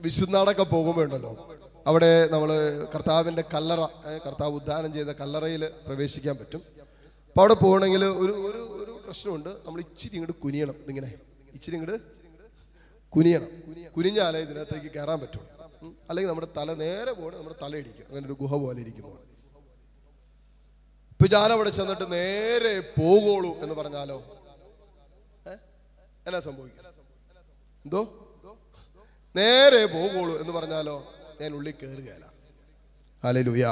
വിശുദ്ധാടൊക്കെ പോകുമ്പോൾ ഉണ്ടല്ലോ. അവിടെ നമ്മൾ കർത്താവിന്റെ കല്ലറ കർത്താവ് ഉദ്ധാനം ചെയ്ത കല്ലറയിൽ പ്രവേശിക്കാൻ പറ്റും. അപ്പൊ അവിടെ പോകണമെങ്കിൽ ഒരു ഒരു ഒരു പ്രശ്നമുണ്ട്. നമ്മൾ ഇച്ചിരി ഇങ്ങോട്ട് കുനിയണം. ഇങ്ങനെ ഇച്ചിരി ഇങ്ങോട്ട് കുനിയണം. കുനിഞ്ഞാലേ ഇതിനകത്തേക്ക് കയറാൻ പറ്റുള്ളൂ. അല്ലെങ്കിൽ നമ്മുടെ തല നേരെ പോകണം നമ്മുടെ തല ഇടിക്കും. അങ്ങനെ ഒരു ഗുഹ പോലെ ഇരിക്കുന്നു ഇപ്പൊ ഞാൻ അവിടെ ചെന്നിട്ട് നേരെ പോകോളൂ എന്ന് പറഞ്ഞാലോ? എന്നാ സംഭവിക്കും? എന്തോ? നേരെ പോകോളൂ എന്ന് പറഞ്ഞാലോ? ഞാൻ ഉള്ളിൽ കയറുകയല്ല ഹല്ലേലൂയ.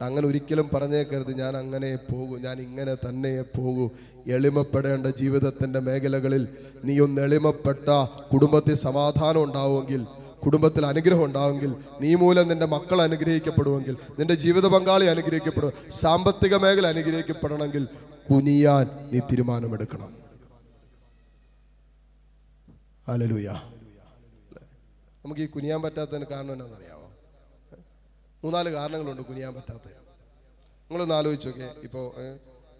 അങ്ങനെ ഒരിക്കലും പറഞ്ഞേക്കരുത്. ഞാൻ അങ്ങനെ പോകൂ. ഞാൻ ഇങ്ങനെ തന്നെ പോകൂ. എളിമപ്പെടേണ്ട ജീവിതത്തിന്റെ മേഖലകളിൽ നീ ഒന്ന് എളിമപ്പെട്ട കുടുംബത്തിൽ സമാധാനം ഉണ്ടാവുമെങ്കിൽ കുടുംബത്തിൽ അനുഗ്രഹം ഉണ്ടാവുമെങ്കിൽ നീ മൂലം നിന്റെ മക്കൾ അനുഗ്രഹിക്കപ്പെടുമെങ്കിൽ നിന്റെ ജീവിത പങ്കാളി അനുഗ്രഹിക്കപ്പെടും സാമ്പത്തിക മേഖല അനുഗ്രഹിക്കപ്പെടണമെങ്കിൽ കുനിയാൻ നീ തീരുമാനമെടുക്കണം. ഹല്ലേലൂയ. നമുക്ക് ഈ കുനിയാൻ പറ്റാത്തതിന് കാരണം എന്നാണെന്നറിയാമോ മൂന്നാൽ കാരണങ്ങളുണ്ട് കുനിയാൻ പറ്റാത്ത. നിങ്ങളൊന്ന് ആലോചിച്ച് നോക്കേ ഇപ്പോൾ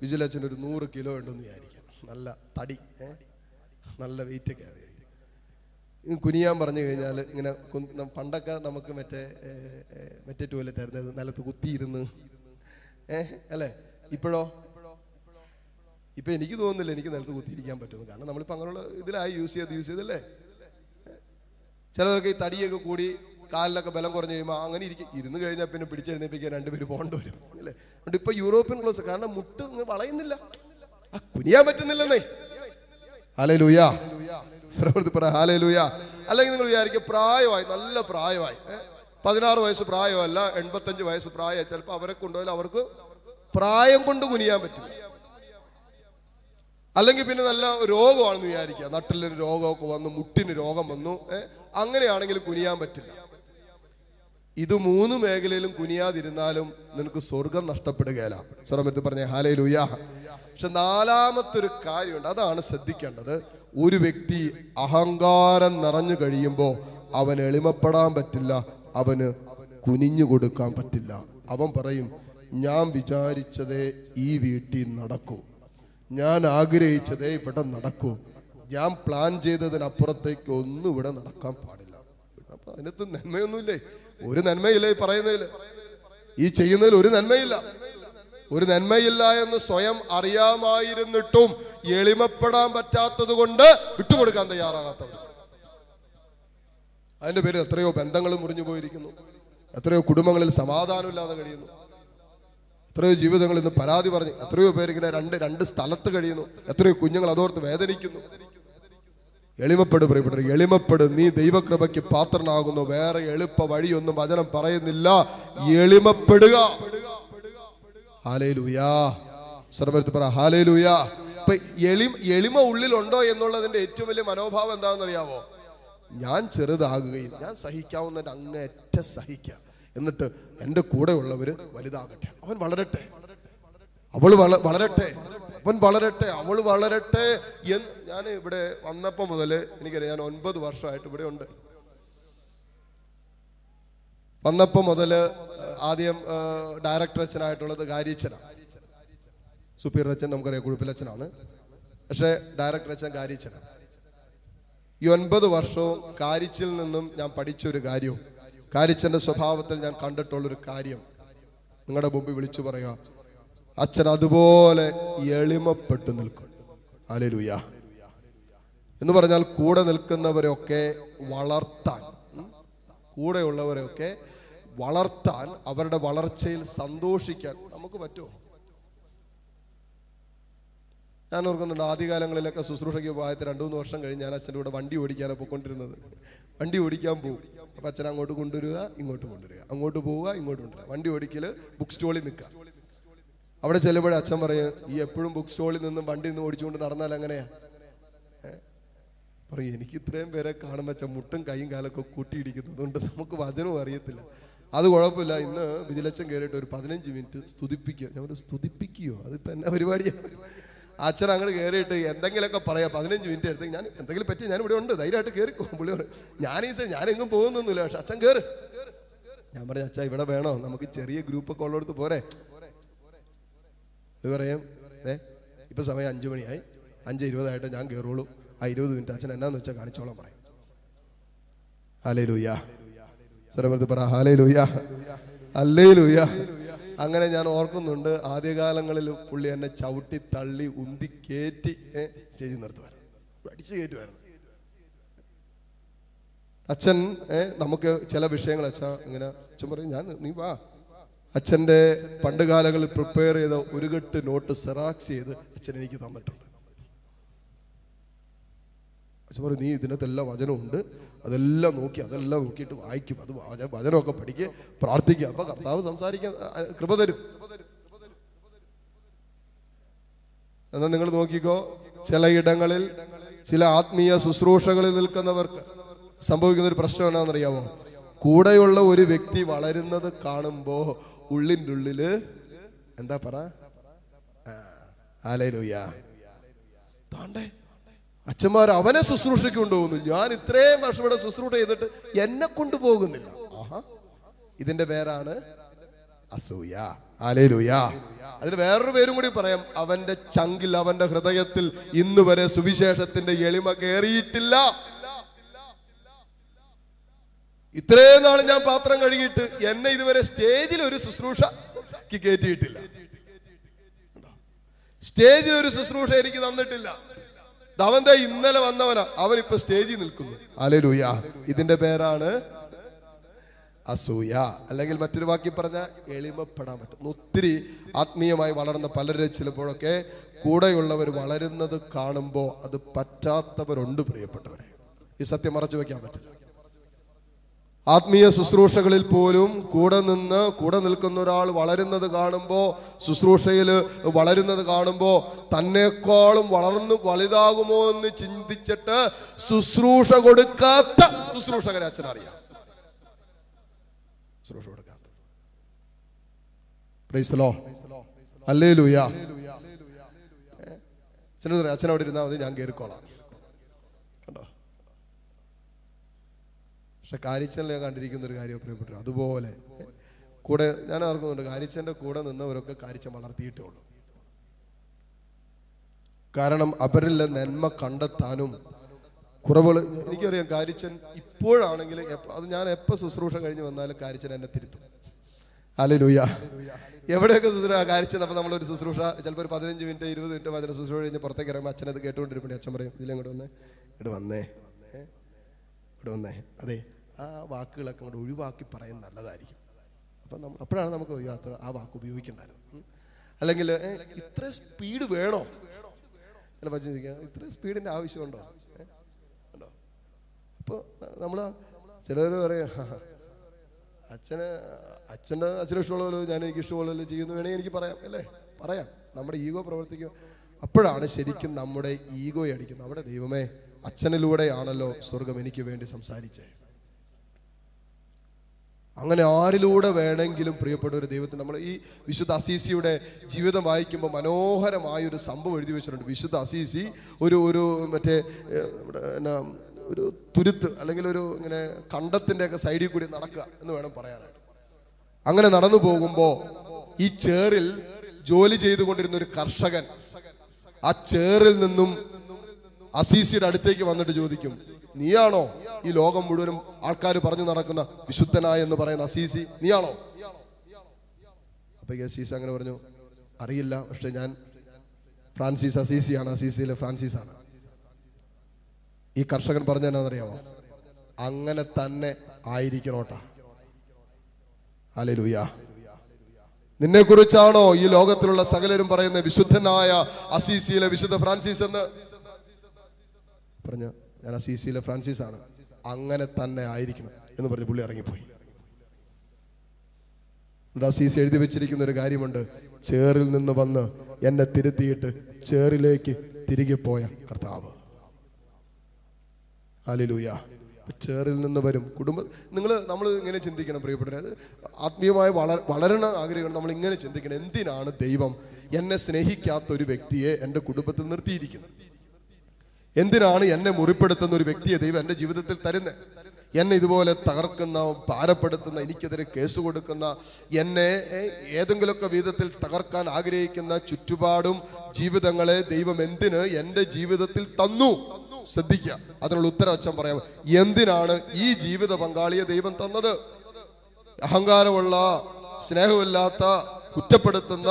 വിജിലച്ചൻ ഒരു നൂറ് കിലോ ഉണ്ടെന്ന് വിചാരിക്കാം. നല്ല തടി നല്ല വെയിറ്റ് ഒക്കെ ആയിരിക്കും കുനിയാൻ പറഞ്ഞു കഴിഞ്ഞാൽ ഇങ്ങനെ പണ്ടൊക്കെ നമുക്ക് മറ്റേ മറ്റേ ടോയ്ലറ്റ് ആയിരുന്നു. നിലത്ത് കുത്തിയിരുന്ന് ഏഹ് അല്ലേ? ഇപ്പോഴോ? ഇപ്പൊ എനിക്ക് തോന്നുന്നില്ല എനിക്ക് നിലത്ത് കുത്തിയിരിക്കാൻ പറ്റുന്നു കാരണം നമ്മളിപ്പോ അങ്ങനെയുള്ള ഇതിലായി യൂസ് ചെയ്ത് യൂസ് ചെയ്തല്ലേ? ചിലവർക്ക് ഈ തടിയൊക്കെ കൂടി കാലിലൊക്കെ ബലം കുറഞ്ഞു കഴിയുമ്പോൾ അങ്ങനെ ഇരിക്കും. ഇരുന്ന് കഴിഞ്ഞാൽ പിന്നെ പിടിച്ചെഴുന്നേപ്പിക്കാൻ രണ്ടുപേര് പോകേണ്ടി വരും. അല്ലേ? അതുകൊണ്ട് ഇപ്പൊ യൂറോപ്യൻ ക്ലോസ് കാരണം മുട്ട് വളയുന്നില്ല. ആ കുനിയാൻ പറ്റുന്നില്ലെന്നേ. ഹാലേ ലൂയാ പറ ഹാലേ ലൂയാ അല്ലെങ്കിൽ നിങ്ങൾ വിചാരിക്കും പ്രായമായി നല്ല പ്രായമായി? പതിനാറ് വയസ്സ് പ്രായമല്ല എൺപത്തഞ്ച് വയസ്സ് പ്രായമായി ചിലപ്പോൾ അവരെ കൊണ്ടുപോയാൽ അവർക്ക് പ്രായം കൊണ്ട് കുനിയാൻ പറ്റില്ല. അല്ലെങ്കിൽ പിന്നെ നല്ല രോഗമാണെന്ന് വിചാരിക്കുക. നട്ടിലൊരു രോഗമൊക്കെ വന്നു മുട്ടിന് രോഗം വന്നു അങ്ങനെയാണെങ്കിൽ കുനിയാൻ പറ്റില്ല. ഇത് മൂന്ന് മേഖലയിലും കുനിയാതിരുന്നാലും നിനക്ക് സ്വർഗം നഷ്ടപ്പെടുകയല്ല. സ്വരമെടുത്ത് പറഞ്ഞ ഹാലേ ലൂയാ പക്ഷെ നാലാമത്തെ ഒരു കാര്യമുണ്ട് അതാണ് ശ്രദ്ധിക്കേണ്ടത്. ഒരു വ്യക്തി അഹങ്കാരം നിറഞ്ഞു കഴിയുമ്പോൾ അവൻ എളിമപ്പെടാൻ പറ്റില്ല അവന് കുനിഞ്ഞു കൊടുക്കാൻ പറ്റില്ല. അവൻ പറയും ഞാൻ വിചാരിച്ചതേ ഈ വീട്ടിൽ നടക്കൂ. ഞാൻ ആഗ്രഹിച്ചതേ ഇവിടെ നടക്കൂ. ഞാൻ പ്ലാൻ ചെയ്തതിനപ്പുറത്തേക്ക് ഒന്നും ഇവിടെ നടക്കാൻ പാടില്ല. അപ്പൊ അതിനകത്ത് നന്മയൊന്നുമില്ലേ? ഒരു നന്മയില്ല ഈ പറയുന്നതിൽ ഈ ചെയ്യുന്നതിൽ ഒരു നന്മയില്ല. ഒരു നന്മയില്ല എന്ന് സ്വയം അറിയാമായിരുന്നിട്ടും എളിമപ്പെടാൻ പറ്റാത്തത് കൊണ്ട് വിട്ടുകൊടുക്കാൻ തയ്യാറാകാത്തവർ അതിന്റെ പേരിൽ എത്രയോ ബന്ധങ്ങൾ മുറിഞ്ഞു പോയിരിക്കുന്നു. എത്രയോ കുടുംബങ്ങളിൽ സമാധാനമില്ലാതെ കഴിയുന്നു. എത്രയോ ജീവിതങ്ങൾ ഇന്ന് പരാതി പറഞ്ഞു എത്രയോ പേരിങ്ങനെ രണ്ട് രണ്ട് സ്ഥലത്ത് കഴിയുന്നു. എത്രയോ കുഞ്ഞുങ്ങൾ അതോർത്ത് വേദനിക്കുന്നു. എളിമപ്പെടു പ്രിയപ്പെട്ട എളിമപ്പെടും. നീ ദൈവകൃപയ്ക്ക് പാത്രനാകുന്നു. വേറെ എളുപ്പ വഴിയൊന്നും വചനം പറയുന്നില്ല. എളിമപ്പെടുക. എളിമ സർവരത്ത് പറ എളി എളിമ ഉള്ളിലുണ്ടോ എന്നുള്ളതിന്റെ ഏറ്റവും വലിയ മനോഭാവം എന്താണെന്ന് അറിയാവോ ഞാൻ ചെറുതാകുകയും ഞാൻ സഹിക്കാവുന്നതിന്റെ അങ്ങേറ്റ സഹിക്കാം എന്നിട്ട് എന്റെ കൂടെ ഉള്ളവര് വലുതാകട്ടെ. അവൻ വളരട്ടെ. അവൾ വള വളരട്ടെ. അവൻ വളരട്ടെ അവൾ വളരട്ടെ എന്ന് ഞാൻ ഇവിടെ വന്നപ്പോൾ മുതൽ എനിക്കറിയാം ഞാൻ ഒൻപത് വർഷമായിട്ട് ഇവിടെ ഉണ്ട്. വന്നപ്പോൾ മുതൽ ആദ്യം ഡയറക്ടർ അച്ഛനായിട്ടുള്ളത് കാര്യച്ചനാണ് സുപ്പീരിയർ അച്ഛൻ നമുക്കറിയാം കുഴുപ്പിലച്ഛനാണ് പക്ഷേ ഡയറക്ടർ അച്ഛൻ കാര്യച്ചനാണ് ഈ ഒൻപത് വർഷവും കാരിച്ചിൽ നിന്നും ഞാൻ പഠിച്ച ഒരു കാര്യവും കാരിച്ചന്റെ സ്വഭാവത്തിൽ ഞാൻ കണ്ടിട്ടുള്ളൊരു കാര്യം. നിങ്ങളുടെ മുമ്പിൽ വിളിച്ചു പറയുക. അച്ഛൻ അതുപോലെ എളിമപ്പെട്ടു നിൽക്കും. അലലുയ എന്ന് പറഞ്ഞാൽ കൂടെ നിൽക്കുന്നവരെയൊക്കെ വളർത്താൻ കൂടെയുള്ളവരെയൊക്കെ വളർത്താൻ അവരുടെ വളർച്ചയിൽ സന്തോഷിക്കാൻ നമുക്ക് പറ്റുമോ? ഞാൻ ഓർക്കുന്നുണ്ട് ആദ്യകാലങ്ങളിലൊക്കെ ശുശ്രൂഷയ്ക്ക് പോയത് രണ്ടു മൂന്ന് വർഷം കഴിഞ്ഞ് ഞാൻ അച്ഛന്റെ കൂടെ വണ്ടി ഓടിക്കാനാണ് പോയിക്കൊണ്ടിരുന്നത്. വണ്ടി ഓടിക്കാൻ പോകും. അപ്പൊ അച്ഛൻ അങ്ങോട്ട് കൊണ്ടുവരിക ഇങ്ങോട്ട് കൊണ്ടുവരിക. അങ്ങോട്ട് പോവുക ഇങ്ങോട്ട് കൊണ്ടുവരിക. വണ്ടി ഓടിക്കൽ ബുക്ക് സ്റ്റോളിൽ നിൽക്കുക. അവിടെ ചെല്ലുമ്പോഴേ അച്ഛൻ പറയും ഈ എപ്പോഴും ബുക്ക് സ്റ്റോളിൽ നിന്നും വണ്ടി നിന്ന് ഓടിച്ചുകൊണ്ട് നടന്നാൽ എങ്ങനെയാ? പറയും എനിക്ക് ഇത്രയും പേരെ കാണുമ്പോൾ അച്ഛൻ മുട്ടും കൈയും കാലൊക്കെ കൂട്ടിയിടിക്കുന്നത് കൊണ്ട് നമുക്ക് വചനവും അറിയത്തില്ല. അത് കുഴപ്പമില്ല. ഇന്ന് വിജിലച്ചൻ കയറിയിട്ട് ഒരു പതിനഞ്ച് മിനിറ്റ് സ്തുതിപ്പിക്കുക. ഞാൻ ഒരു സ്തുതിപ്പിക്കുകയോ? അതിപ്പോ എന്നാ പരിപാടിയാണ് അച്ഛൻ അങ്ങോട്ട് കയറിയിട്ട് എന്തെങ്കിലുമൊക്കെ പറയാം പതിനഞ്ച് മിനിറ്റ് എടുത്ത് ഞാൻ എന്തെങ്കിലും പറ്റി ഞാൻ ഇവിടെ ഉണ്ട് ധൈര്യമായിട്ട് കയറിക്കോ പുള്ളി പറയും ഞാൻ ഈ സൈ- ഞാൻ എങ്ങും പോകുന്നൊന്നുമില്ല പക്ഷെ അച്ഛൻ കയറ് ഞാൻ പറഞ്ഞു അച്ഛാ ഇവിടെ വേണോ? നമുക്ക് ചെറിയ ഗ്രൂപ്പൊക്കെ ഉള്ളിടത്ത് പോരെ. പറയാം. ഏ? ഇപ്പൊ സമയം അഞ്ചു മണിയായി. അഞ്ച് ഇരുപതായിട്ട് ഞാൻ കയറുള്ളൂ ആ ഇരുപത് മിനിറ്റ് അച്ഛൻ എന്നാന്ന് വെച്ചാൽ കാണിച്ചോളാം പറയും. ഹാലേ ലൂയ സ്വരമൃത്തി പറ ഹാലേ ലൂയ അല്ലേ ലൂയ അങ്ങനെ ഞാൻ ഓർക്കുന്നുണ്ട്. ആദ്യകാലങ്ങളിൽ പുള്ളി എന്നെ ചവിട്ടി തള്ളി ഉന്തി കയറ്റി സ്റ്റേജിൽ നിർത്തുമായിരുന്നു അടിച്ചു കയറ്റുമായിരുന്നു അച്ഛൻ നമുക്ക് ചില വിഷയങ്ങൾ അച്ഛാ ഇങ്ങനെ അച്ഛൻ പറയും ഞാൻ നീ വാ. അച്ഛന്റെ പണ്ട് കാലങ്ങളിൽ പ്രിപ്പയർ ചെയ്ത ഒരു കെട്ട് നോട്ട് സെറാക്സ് ചെയ്ത് അച്ഛൻ എനിക്ക് തന്നിട്ടുണ്ട്. അച്ഛൻ പറയും നീ ഇതിനകത്ത് എല്ലാ ഉണ്ട്. അതെല്ലാം നോക്കി അതെല്ലാം നോക്കിയിട്ട് വായിക്കും. അത് വച- വചനമൊക്കെ പഠിക്കുക പ്രാർത്ഥിക്കുക അപ്പൊ കർത്താവ് സംസാരിക്കാൻ കൃപ തരും. എന്നാൽ നിങ്ങൾ നോക്കിക്കോ ചിലയിടങ്ങളിൽ ചില ആത്മീയ ശുശ്രൂഷകളിൽ നിൽക്കുന്നവർക്ക് സംഭവിക്കുന്ന ഒരു പ്രശ്നം എന്നാണെന്നറിയാമോ കൂടെയുള്ള ഒരു വ്യക്തി വളരുന്നത് കാണുമ്പോ ഉള്ളിന്റെ ഉള്ളിൽ എന്താ പറ? ആലയിലൂയ അച്ഛന്മാർ അവനെ ശുശ്രൂഷയ്ക്ക് കൊണ്ടുപോകുന്നു. ഞാൻ ഇത്രയും വർഷം ഇവിടെ ശുശ്രൂഷ ചെയ്തിട്ട് എന്നെ കൊണ്ടുപോകുന്നില്ല ആഹാ. ഇതിന്റെ പേരാണ് അസൂയ. ആലേലൂയ അതിന് വേറൊരു പേരും കൂടി പറയാം. അവന്റെ ചങ്കിൽ അവന്റെ ഹൃദയത്തിൽ ഇന്നുവരെ സുവിശേഷത്തിന്റെ എളിമ കയറിയിട്ടില്ല ഇത്രയും നാൾ ഞാൻ പാത്രം കഴുകിയിട്ട് എന്നെ ഇതുവരെ സ്റ്റേജിൽ ഒരു ശുശ്രൂഷക്ക് കയറ്റിയിട്ടില്ല സ്റ്റേജിൽ ഒരു ശുശ്രൂഷ എനിക്ക് തന്നിട്ടില്ല. അവന്റെ ഇന്നലെ വന്നവനാ. അവൻ സ്റ്റേജിൽ നിൽക്കുന്നു. അലലൂയ ഇതിന്റെ പേരാണ് അസൂയ. അല്ലെങ്കിൽ മറ്റൊരു വാക്കി പറഞ്ഞ എളിമപ്പെടാൻ പറ്റും. ഒത്തിരി ആത്മീയമായി വളർന്ന പലരെ ചിലപ്പോഴൊക്കെ കൂടെയുള്ളവർ വളരുന്നത് കാണുമ്പോൾ അത് പറ്റാത്തവരുണ്ട് പ്രിയപ്പെട്ടവരെ. ഈ സത്യം മറച്ചു വെക്കാൻ പറ്റില്ല. ആത്മീയ ശുശ്രൂഷകളിൽ പോലും കൂടെ നിന്ന് കൂടെ നിൽക്കുന്ന ഒരാൾ വളരുന്നത് കാണുമ്പോൾ ശുശ്രൂഷയിൽ വളരുന്നത് കാണുമ്പോൾ തന്നെക്കാളും വളർന്നു വലുതാകുമോ എന്ന് ചിന്തിച്ചിട്ട് ശുശ്രൂഷ കൊടുക്കാത്ത ശുശ്രൂഷകരെ കൊടുക്കാത്ത. പ്രൈസലോ അല്ലേ ലൂയ അച്ഛനോട് അച്ഛനോട് ഇരുന്നാൽ മതി ഞാൻ കയറിക്കോളാം പക്ഷെ കാരിച്ചനിൽ ഞാൻ കണ്ടിരിക്കുന്ന ഒരു കാര്യം പ്രിയപ്പെട്ടു അതുപോലെ കൂടെ ഞാൻ ഓർക്കുന്നുണ്ട് കാരിച്ചന്റെ കൂടെ നിന്നവരൊക്കെ കാരിച്ചൻ വളർത്തിയിട്ടേ ഉള്ളൂ. കാരണം അവരിലെ നന്മ കണ്ടെത്താനും കുറവുകൾ എനിക്കറിയാം കാരിച്ചൻ ഇപ്പോഴാണെങ്കിൽ അത് ഞാൻ എപ്പോൾ ശുശ്രൂഷ കഴിഞ്ഞ് വന്നാലും കാരിച്ചൻ എന്നെ തിരുത്തും. അല്ലെ ലൂയ എവിടെയൊക്കെ ശുശ്രൂഷ കാരിച്ചൻ അപ്പം നമ്മളൊരു ശുശ്രൂഷ ചിലപ്പോൾ ഒരു പതിനഞ്ച് മിനിറ്റ് ഇരുപത് മിനിറ്റ് വചന ശുശ്രൂഷ കഴിഞ്ഞ് പുറത്തേക്ക് ഇറങ്ങുമ്പോൾ അച്ഛനത് കേട്ടുകൊണ്ടിരിപ്പുണ്ട് അച്ഛൻ പറയും ഇതിലങ്ങോട്ട് വന്നേ ഇവിടെ വന്നേ? ഇവിടെ വന്നേ അതെ. ആ വാക്കുകളൊക്കെ അങ്ങോട്ട് ഒഴിവാക്കി പറയുന്നത് നല്ലതായിരിക്കും. അപ്പം നമ്മൾ അപ്പോഴാണ് നമുക്ക് യാത്ര ആ വാക്ക് ഉപയോഗിക്കേണ്ടായിരുന്നു ഉം. അല്ലെങ്കിൽ ഇത്ര സ്പീഡ് വേണോ? ചിലപ്പോൾ അച്ഛൻ ഇത്ര സ്പീഡിന്റെ ആവശ്യമുണ്ടോ? ഉണ്ടോ? അപ്പോൾ നമ്മൾ ചിലർ പറയാ "ഹാ, അച്ഛന് അച്ഛന്റെ അച്ഛന് ഇഷ്ടമുള്ള പോലെ ഞാൻ എനിക്ക് ഇഷ്ടമുള്ള പോലെ ചെയ്യുന്നു വേണമെങ്കിൽ എനിക്ക് പറയാം അല്ലേ? പറയാം. നമ്മുടെ ഈഗോ പ്രവർത്തിക്കും. അപ്പോഴാണ് ശരിക്കും നമ്മുടെ ഈഗോയെ അടിക്കുന്നത്. നമ്മുടെ ദൈവമേ അച്ഛനിലൂടെയാണല്ലോ സ്വർഗം എനിക്ക് വേണ്ടി സംസാരിച്ചേ അങ്ങനെ ആരിലൂടെ വേണമെങ്കിലും പ്രിയപ്പെട്ട ഒരു ദൈവത്തിന് നമ്മൾ ഈ വിശുദ്ധ അസീസിയുടെ ജീവിതം വായിക്കുമ്പോൾ മനോഹരമായ ഒരു സംഭവം എഴുതി വെച്ചിട്ടുണ്ട്. വിശുദ്ധ അസീസി ഒരു ഒരു മറ്റേ എന്നാ ഒരു തുരുത്ത് അല്ലെങ്കിൽ ഒരു ഇങ്ങനെ കണ്ടത്തിന്റെ ഒക്കെ സൈഡിൽ കൂടി നടക്കുക എന്ന് വേണം പറയാനായിട്ട്. അങ്ങനെ നടന്നു പോകുമ്പോൾ ഈ ചേറിൽ ജോലി ചെയ്തുകൊണ്ടിരുന്ന ഒരു കർഷകൻ ആ ചേറിൽ നിന്നും അസീസിയുടെ അടുത്തേക്ക് വന്നിട്ട് ചോദിക്കും നീയാണോ ഈ ലോകം മുഴുവനും ആൾക്കാർ പറഞ്ഞു നടക്കുന്ന വിശുദ്ധനായ എന്ന് പറയുന്ന അസീസി? നീയാണോ? അപ്പൊ അസീസ് അങ്ങനെ പറഞ്ഞു അറിയില്ല പക്ഷെ ഞാൻ ഫ്രാൻസിസ് അസീസിയാണ് അസീസിയിലെ ആണ് ഈ കർഷകൻ പറഞ്ഞ എന്നാണെന്നറിയാമോ അങ്ങനെ തന്നെ ആയിരിക്കണോട്ടാ. അലലുയ നിന്നെ കുറിച്ചാണോ ഈ ലോകത്തിലുള്ള സകലരും പറയുന്ന വിശുദ്ധനായ അസീസിയിലെ വിശുദ്ധ ഫ്രാൻസിസ് എന്ന്? പറഞ്ഞു ഞാൻ സി സിയിലെ ഫ്രാൻസിസ് ആണ്. അങ്ങനെ തന്നെ ആയിരിക്കണം എന്ന് പറഞ്ഞ് പുള്ളി ഇറങ്ങിപ്പോയി. സി സി എഴുതി വെച്ചിരിക്കുന്ന ഒരു കാര്യമുണ്ട്. ചേറിൽ നിന്ന് വന്ന് എന്നെ തിരുത്തിയിട്ട് ചേറിലേക്ക് തിരികെ പോയ കർത്താവ്. അലിലൂയ ചേറിൽ നിന്ന് വരും. കുടുംബ നിങ്ങൾ നമ്മൾ ഇങ്ങനെ ചിന്തിക്കണം പ്രിയപ്പെട്ടവരെ. അത് ആത്മീയമായി വള വളരണ ആഗ്രഹിക്കണം നമ്മൾ ഇങ്ങനെ ചിന്തിക്കണം. എന്തിനാണ് ദൈവം എന്നെ സ്നേഹിക്കാത്ത ഒരു വ്യക്തിയെ എന്റെ കുടുംബത്തിൽ നിർത്തിയിരിക്കുന്നത്? എന്തിനാണ് എന്നെ മുറിപ്പെടുത്തുന്ന ഒരു വ്യക്തിയെ ദൈവം എന്റെ ജീവിതത്തിൽ തരുന്നത് എന്നെ ഇതുപോലെ തകർക്കുന്ന ഭാരപ്പെടുത്തുന്ന എനിക്കെതിരെ കേസ് കൊടുക്കുന്ന എന്നെ ഏതെങ്കിലുമൊക്കെ വിധത്തിൽ തകർക്കാൻ ആഗ്രഹിക്കുന്ന ചുറ്റുപാടും ജീവിതങ്ങളെ ദൈവം എന്തിന് എന്റെ ജീവിതത്തിൽ തന്നു? ശ്രദ്ധിക്കുക. അതിനുള്ള ഉത്തരം അച്ഛൻ പറയാം. എന്തിനാണ് ഈ ജീവിത പങ്കാളിയെ ദൈവം തന്നത്? അഹങ്കാരമുള്ള സ്നേഹമില്ലാത്ത കുറ്റപ്പെടുത്തുന്ന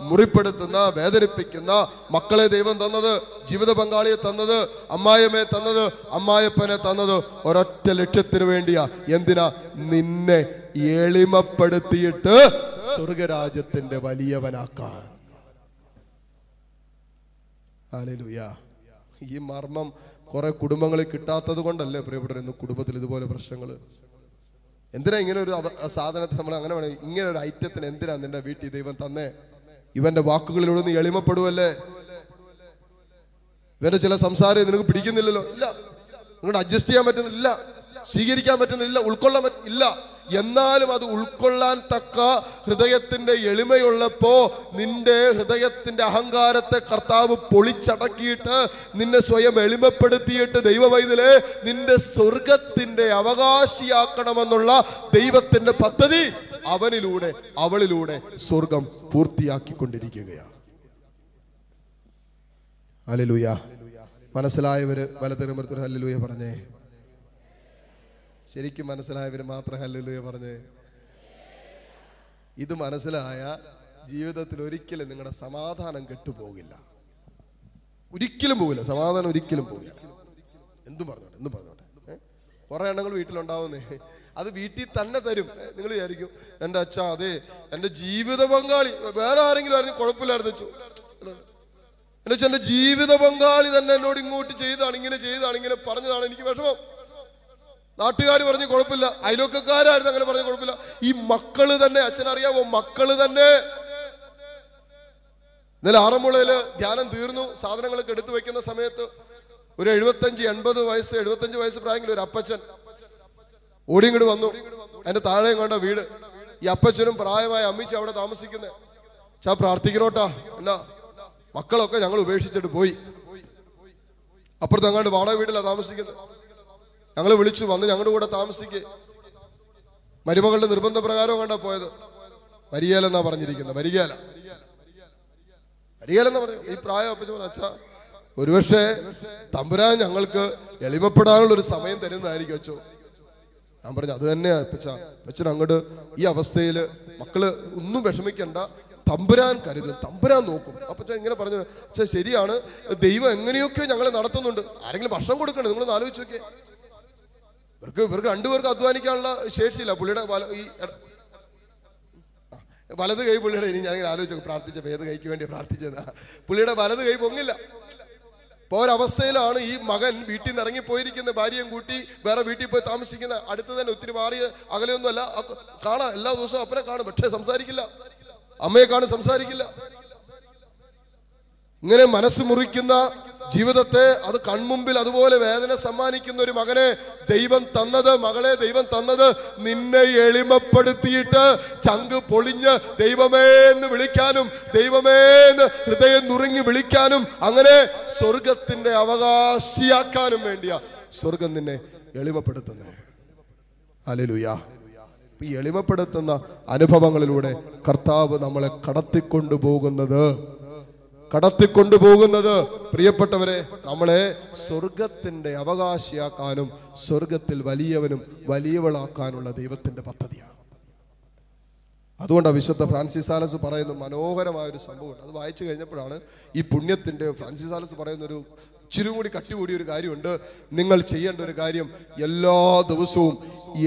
മുറിപ്പെടുത്തുന്ന വേദനിപ്പിക്കുന്ന മക്കളെ ദൈവം തന്നത് ജീവിത പങ്കാളിയെ തന്നത് അമ്മായിയമ്മയെ തന്നത് അമ്മായപ്പനെ തന്നത് ഒരൊറ്റ ലക്ഷ്യത്തിന് വേണ്ടിയാ. എന്തിനാ? നിന്നെ എളിമപ്പെടുത്തിയിട്ട് സ്വർഗരാജ്യത്തിന്റെ വലിയവനാക്കാൻ. ഈ മർമ്മം കുറെ കുടുംബങ്ങളിൽ കിട്ടാത്തത് കൊണ്ടല്ലേ പ്രിയപ്പെട്ടവർ ഇന്ന് കുടുംബത്തിൽ ഇതുപോലെ പ്രശ്നങ്ങൾ? എന്തിനാ ഇങ്ങനെ ഒരു സാധനത്തെ നമ്മൾ അങ്ങനെ വേണം ഇങ്ങനെ ഒരു ഐറ്റത്തിന് എന്തിനാ നിന്റെ വീട്ടിൽ ദൈവം തന്നേ? ഇവന്റെ വാക്കുകളിലൂടെ നീ എളിമപ്പെടുവല്ലേ? ഇവന്റെ ചില സംസാരം നിനക്ക് പിടിക്കുന്നില്ലല്ലോ. ഇല്ല. നിങ്ങളുടെ അഡ്ജസ്റ്റ് ചെയ്യാൻ പറ്റുന്നില്ല. സ്വീകരിക്കാൻ പറ്റുന്നില്ല. ഉൾക്കൊള്ളാൻ പറ്റ- ഇല്ല. എന്നാലും അത് ഉൾക്കൊള്ളാൻ തക്ക ഹൃദയത്തിന്റെ എളിമയുള്ളപ്പോ നിന്റെ ഹൃദയത്തിന്റെ അഹങ്കാരത്തെ കർത്താവ് പൊളിച്ചടക്കിയിട്ട് നിന്നെ സ്വയം എളിമപ്പെടുത്തിയിട്ട് ദൈവവൈതലെ നിന്റെ സ്വർഗത്തിന്റെ അവകാശിയാക്കണമെന്നുള്ള ദൈവത്തിന്റെ പദ്ധതി അവനിലൂടെ അവളിലൂടെ സ്വർഗം പൂർത്തിയാക്കിക്കൊണ്ടിരിക്കുകയാണ്. ഹല്ലേലൂയ. മനസ്സിലായവര് വലതെരുമരത്തിൽ ഹല്ലേലൂയ പറഞ്ഞേ. ശരിക്കും മനസ്സിലായവര് മാത്രം ഹല്ലേലൂയ പറഞ്ഞേ. ഇത് മനസ്സിലായ ജീവിതത്തിൽ ഒരിക്കലും നിങ്ങളുടെ സമാധാനം കെട്ടുപോകില്ല. ഒരിക്കലും പോകില്ല. സമാധാനം ഒരിക്കലും പോകില്ല. എന്തും പറഞ്ഞോട്ടെ എന്തും പറഞ്ഞോട്ടെ. കുറേ എണ്ണങ്ങൾ വീട്ടിലുണ്ടാവുന്നേ. അത് വീട്ടിൽ തന്നെ തരും. നിങ്ങൾ വിചാരിക്കും എന്റെ അച്ഛ അതെ എന്റെ ജീവിത പങ്കാളി. വേറെ ആരെങ്കിലും ആയിരുന്നു കുഴപ്പമില്ലായിരുന്നു അച്ഛൻ എന്റെ ജീവിത പങ്കാളി തന്നെ എന്നോട് ഇങ്ങോട്ട് ചെയ്താണ് ഇങ്ങനെ ചെയ്താണ് ഇങ്ങനെ പറഞ്ഞതാണ് എനിക്ക് വിഷമം. നാട്ടുകാർ പറഞ്ഞ് കുഴപ്പമില്ല. അയലോക്കക്കാരായിരുന്നു അങ്ങനെ പറഞ്ഞ കുഴപ്പമില്ല. ഈ മക്കൾ തന്നെ അച്ഛനറിയാവോ? മക്കൾ തന്നെ. ഇന്നലെ ആറന്മുളയിൽ ധ്യാനം തീർന്നു. സാധനങ്ങളൊക്കെ എടുത്തു വെക്കുന്ന സമയത്ത് ഒരു എഴുപത്തഞ്ച് എൺപത് വയസ്സ് എഴുപത്തഞ്ച് വയസ്സ് പ്രായമെങ്കിൽ ഒരു അപ്പച്ചൻ ഓടിങ്ങോട് വന്നു. അതിന്റെ താഴെ കണ്ട വീട്. ഈ അപ്പച്ചനും പ്രായമായ അമ്മിച്ച അവിടെ താമസിക്കുന്നത് ചാ പ്രാർത്ഥിക്കണോട്ടാ. അല്ല മക്കളൊക്കെ ഞങ്ങൾ ഉപേക്ഷിച്ചിട്ട് പോയി. അപ്പുറത്ത് അങ്ങാണ്ട് വാടക വീട്ടിലാണ് താമസിക്കുന്നത് ഞങ്ങൾ വിളിച്ചു വന്ന് ഞങ്ങളുടെ കൂടെ താമസിക്കേ. മരുമകളുടെ നിർബന്ധ പ്രകാരവും കണ്ടാ പോയത്. എന്നാ പറഞ്ഞിരിക്കുന്നത്. വരികയില എന്ന് പറഞ്ഞു. ഈ പ്രായം അപ്പച്ച അച്ഛ ഒരുപക്ഷെ തമ്പുരാൻ ഞങ്ങൾക്ക് എളിമപ്പെടാനുള്ള ഒരു സമയം തരുന്നതായിരിക്കും അച്ഛോ. ഞാൻ പറഞ്ഞു അത് തന്നെയാ അപ്പച്ച. അപ്പച്ചൻ അങ്ങോട്ട് ഈ അവസ്ഥയിൽ മക്കൾ ഒന്നും വിഷമിക്കണ്ട. തമ്പുരാൻ കരുതും. തമ്പുരാൻ നോക്കും. അപ്പച്ച ഇങ്ങനെ പറഞ്ഞു അച്ഛാ ശരിയാണ്. ദൈവം എങ്ങനെയൊക്കെ ഞങ്ങളെ നടത്തുന്നുണ്ട്. ആരെങ്കിലും ഭക്ഷണം കൊടുക്കണ്ടേ? നിങ്ങളൊന്ന് ആലോചിച്ച് ഇവർക്ക് ഇവർക്ക് രണ്ടുപേർക്ക് അധ്വാനിക്കാനുള്ള ശേഷിയില്ല. പുള്ളിയുടെ വല- ഈ വലത് കൈ പുള്ളിയുടെ ഇനി ഞാൻ ആലോചിച്ചു പ്രാർത്ഥിച്ച ഏത് കൈക്ക് വേണ്ടി പ്രാർത്ഥിച്ചതാ. പുള്ളിയുടെ വലത് കൈ പൊങ്ങില്ല. ഇപ്പൊ ഒരവസ്ഥയിലാണ് ഈ മകൻ വീട്ടിൽ നിന്ന് ഇറങ്ങിപ്പോയിരിക്കുന്ന ഭാര്യയും കൂട്ടി വേറെ വീട്ടിൽ പോയി താമസിക്കുന്ന അടുത്ത് തന്നെ ഒത്തിരി മാറിയ അകലെയൊന്നുമല്ല. കാണാം എല്ലാ ദിവസവും അപ്പനെ കാണും പക്ഷെ സംസാരിക്കില്ല. അമ്മയെ കാണും സംസാരിക്കില്ല. ഇങ്ങനെ മനസ്സ് മുറിക്കുന്ന ജീവിതത്തെ അത് കൺമുമ്പിൽ അതുപോലെ വേദന സമ്മാനിക്കുന്ന ഒരു മകനെ ദൈവം തന്നത് മകളെ ദൈവം തന്നത് നിന്നെ എളിമപ്പെടുത്തിയിട്ട് ചങ്ക് പൊളിഞ്ഞ് ദൈവമേ എന്ന് വിളിക്കാനും ദൈവമേ എന്ന് ഹൃദയം നുറുങ്ങി വിളിക്കാനും അങ്ങനെ സ്വർഗത്തിന്റെ അവകാശിയാക്കാനും വേണ്ടിയാ സ്വർഗം നിന്നെ എളിമപ്പെടുത്തുന്നത് അലലുയാ ഈ എളിമപ്പെടുത്തുന്ന അനുഭവങ്ങളിലൂടെ കർത്താവ് നമ്മളെ കടത്തിക്കൊണ്ടുപോകുന്നത് കടത്തിക്കൊണ്ടുപോകുന്നത്. പ്രിയപ്പെട്ടവരെ നമ്മളെ സ്വർഗത്തിന്റെ അവകാശിയാക്കാനും സ്വർഗത്തിൽ വലിയവനും വലിയവളാക്കാനുള്ള ദൈവത്തിന്റെ പദ്ധതിയാണ്. അതുകൊണ്ടാണ് വിശുദ്ധ ഫ്രാൻസിസ് ആലസ് പറയുന്ന മനോഹരമായ ഒരു സംഭവം അത് വായിച്ചു കഴിഞ്ഞപ്പോഴാണ് ഈ പുണ്യത്തിന്റെ ഫ്രാൻസിസ് ആലസ് പറയുന്ന ഒരു ഇച്ചിരി കൂടി കട്ടികൂടിയ ഒരു കാര്യമുണ്ട്. നിങ്ങൾ ചെയ്യേണ്ട ഒരു കാര്യം എല്ലാ ദിവസവും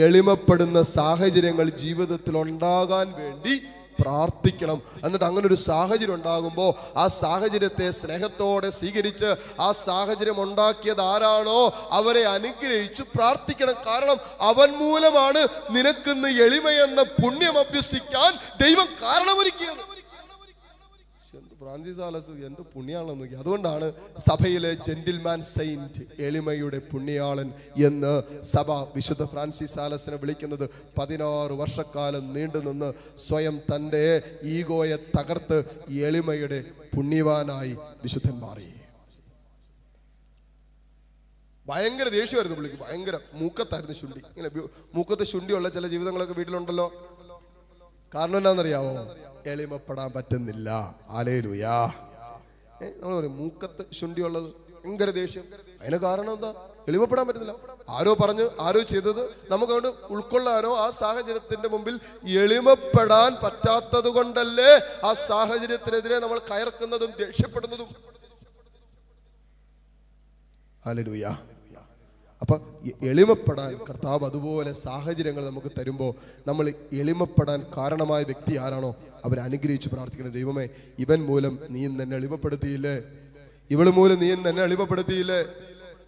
എളിമപ്പെടുന്ന സാഹചര്യങ്ങൾ ജീവിതത്തിൽ ഉണ്ടാകാൻ വേണ്ടി പ്രാർത്ഥിക്കണം. എന്നിട്ട് അങ്ങനെ ഒരു സാഹചര്യം ഉണ്ടാകുമ്പോൾ ആ സാഹചര്യത്തെ സ്നേഹത്തോടെ സ്വീകരിച്ച് ആ സാഹചര്യം ഉണ്ടാക്കിയത് ആരാണോ അവരെ അനുഗ്രഹിച്ചു പ്രാർത്ഥിക്കണം. കാരണം അവൻ മൂലമാണ് നിനക്കിന്ന് എളിമയെന്ന പുണ്യം അഭ്യസിക്കാൻ ദൈവം കാരണമൊരുക്കിയത്. ഫ്രാൻസിസ് ആലസ് എന്ത് പുണ്യാളെന്ന് നോക്കി. അതുകൊണ്ടാണ് സഭയിലെ ജെന്റിൽമാൻ സെയിന്റ് എളിമയുടെ പുണ്യാളൻ എന്ന് സഭ വിശുദ്ധ ഫ്രാൻസിസ് ആലസിനെ വിളിക്കുന്നത്. പതിനാറ് വർഷക്കാലം നീണ്ടു നിന്ന് സ്വയം തന്റെ ഈഗോയെ തകർത്ത് എളിമയുടെ പുണ്യവാനായി വിശുദ്ധൻ മാറി. ഭയങ്കര ദേഷ്യമായിരുന്നു പുള്ളിക്ക്. ഭയങ്കര മൂക്കത്തായിരുന്നു ശുണ്ടി. ഇങ്ങനെ മൂക്കത്ത് ശുണ്ടിയുള്ള ചില ജീവിതങ്ങളൊക്കെ വീട്ടിലുണ്ടല്ലോ. കാരണം എന്താണെന്നറിയാവോ എളിമപ്പെടാൻ പറ്റുന്നില്ല. ആലേലുയാ ഏ നമ്മൾ പറയും മൂക്കത്ത് ശുണ്ടിയുള്ളത് ഭയങ്കര ദേഷ്യം. അതിന് കാരണം എന്താ? എളിമപ്പെടാൻ പറ്റുന്നില്ല. ആരോ പറഞ്ഞു ആരോ ചെയ്തത് നമുക്ക് അതുകൊണ്ട് ഉൾക്കൊള്ളാനോ ആ സാഹചര്യത്തിന്റെ മുമ്പിൽ എളിമപ്പെടാൻ പറ്റാത്തത് കൊണ്ടല്ലേ ആ സാഹചര്യത്തിനെതിരെ നമ്മൾ കയർക്കുന്നതും ദേഷ്യപ്പെടുന്നതും. അപ്പൊ എളിമപ്പെടാൻ കർത്താവ് അതുപോലെ സാഹചര്യങ്ങൾ നമുക്ക് തരുമ്പോൾ നമ്മൾ എളിമപ്പെടാൻ കാരണമായ വ്യക്തി ആരാണോ അവരെ അനുഗ്രഹിച്ച് പ്രാർത്ഥിക്കുന്നത് ദൈവമേ ഇവൻ മൂലം നീ എന്നെ എളിമപ്പെടുത്തിയില്ലേ? ഇവൾ മൂലം നീ എന്നെ എളിമപ്പെടുത്തിയില്ലേ?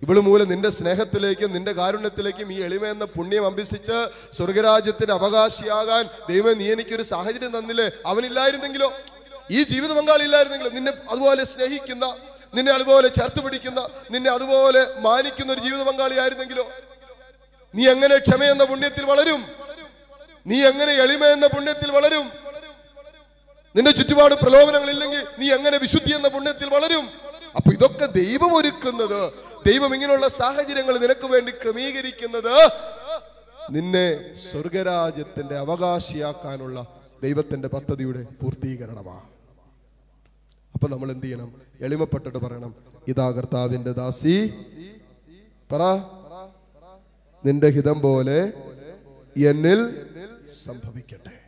ഇവൾ മൂലം നിന്റെ സ്നേഹത്തിലേക്കും നിന്റെ കാരുണ്യത്തിലേക്കും ഈ എളിമ എന്ന പുണ്യം അഭ്യസിച്ച് സ്വർഗരാജ്യത്തിന് അവകാശിയാകാൻ ദൈവം നീ എനിക്കൊരു സാഹചര്യം തന്നില്ലേ? അവനില്ലായിരുന്നെങ്കിലോ? ഈ ജീവിത പങ്കാളി ഇല്ലായിരുന്നെങ്കിലോ നിന്നെ അതുപോലെ സ്നേഹിക്കുന്ന നിന്നെ അതുപോലെ ചേർത്ത് പിടിക്കുന്ന നിന്നെ അതുപോലെ മാനിക്കുന്ന ഒരു ജീവിത പങ്കാളിയായിരുന്നെങ്കിലോ നീ എങ്ങനെ ക്ഷമയെന്ന പുണ്യത്തിൽ വളരും? നീ എങ്ങനെ എളിമ എന്ന പുണ്യത്തിൽ വളരും? നിന്റെ ചുറ്റുപാട് പ്രലോഭനങ്ങൾ ഇല്ലെങ്കിൽ നീ എങ്ങനെ വിശുദ്ധി എന്ന പുണ്യത്തിൽ വളരും? അപ്പൊ ഇതൊക്കെ ദൈവം ഒരുക്കുന്നത് ദൈവം ഇങ്ങനെയുള്ള സാഹചര്യങ്ങൾ നിനക്ക് വേണ്ടി ക്രമീകരിക്കുന്നത് നിന്നെ സ്വർഗരാജ്യത്തിന്റെ അവകാശിയാക്കാനുള്ള ദൈവത്തിന്റെ പദ്ധതിയുടെ പൂർത്തീകരണമാണ് അപ്പൊ നമ്മൾ എന്ത് ചെയ്യണം? എളിമപ്പെട്ടിട്ട് പറയണം. ഇതാ കർത്താവിന്റെ ദാസി. പറ. നിന്റെ ഹിതം പോലെ എന്നിൽ സംഭവിക്കട്ടെ.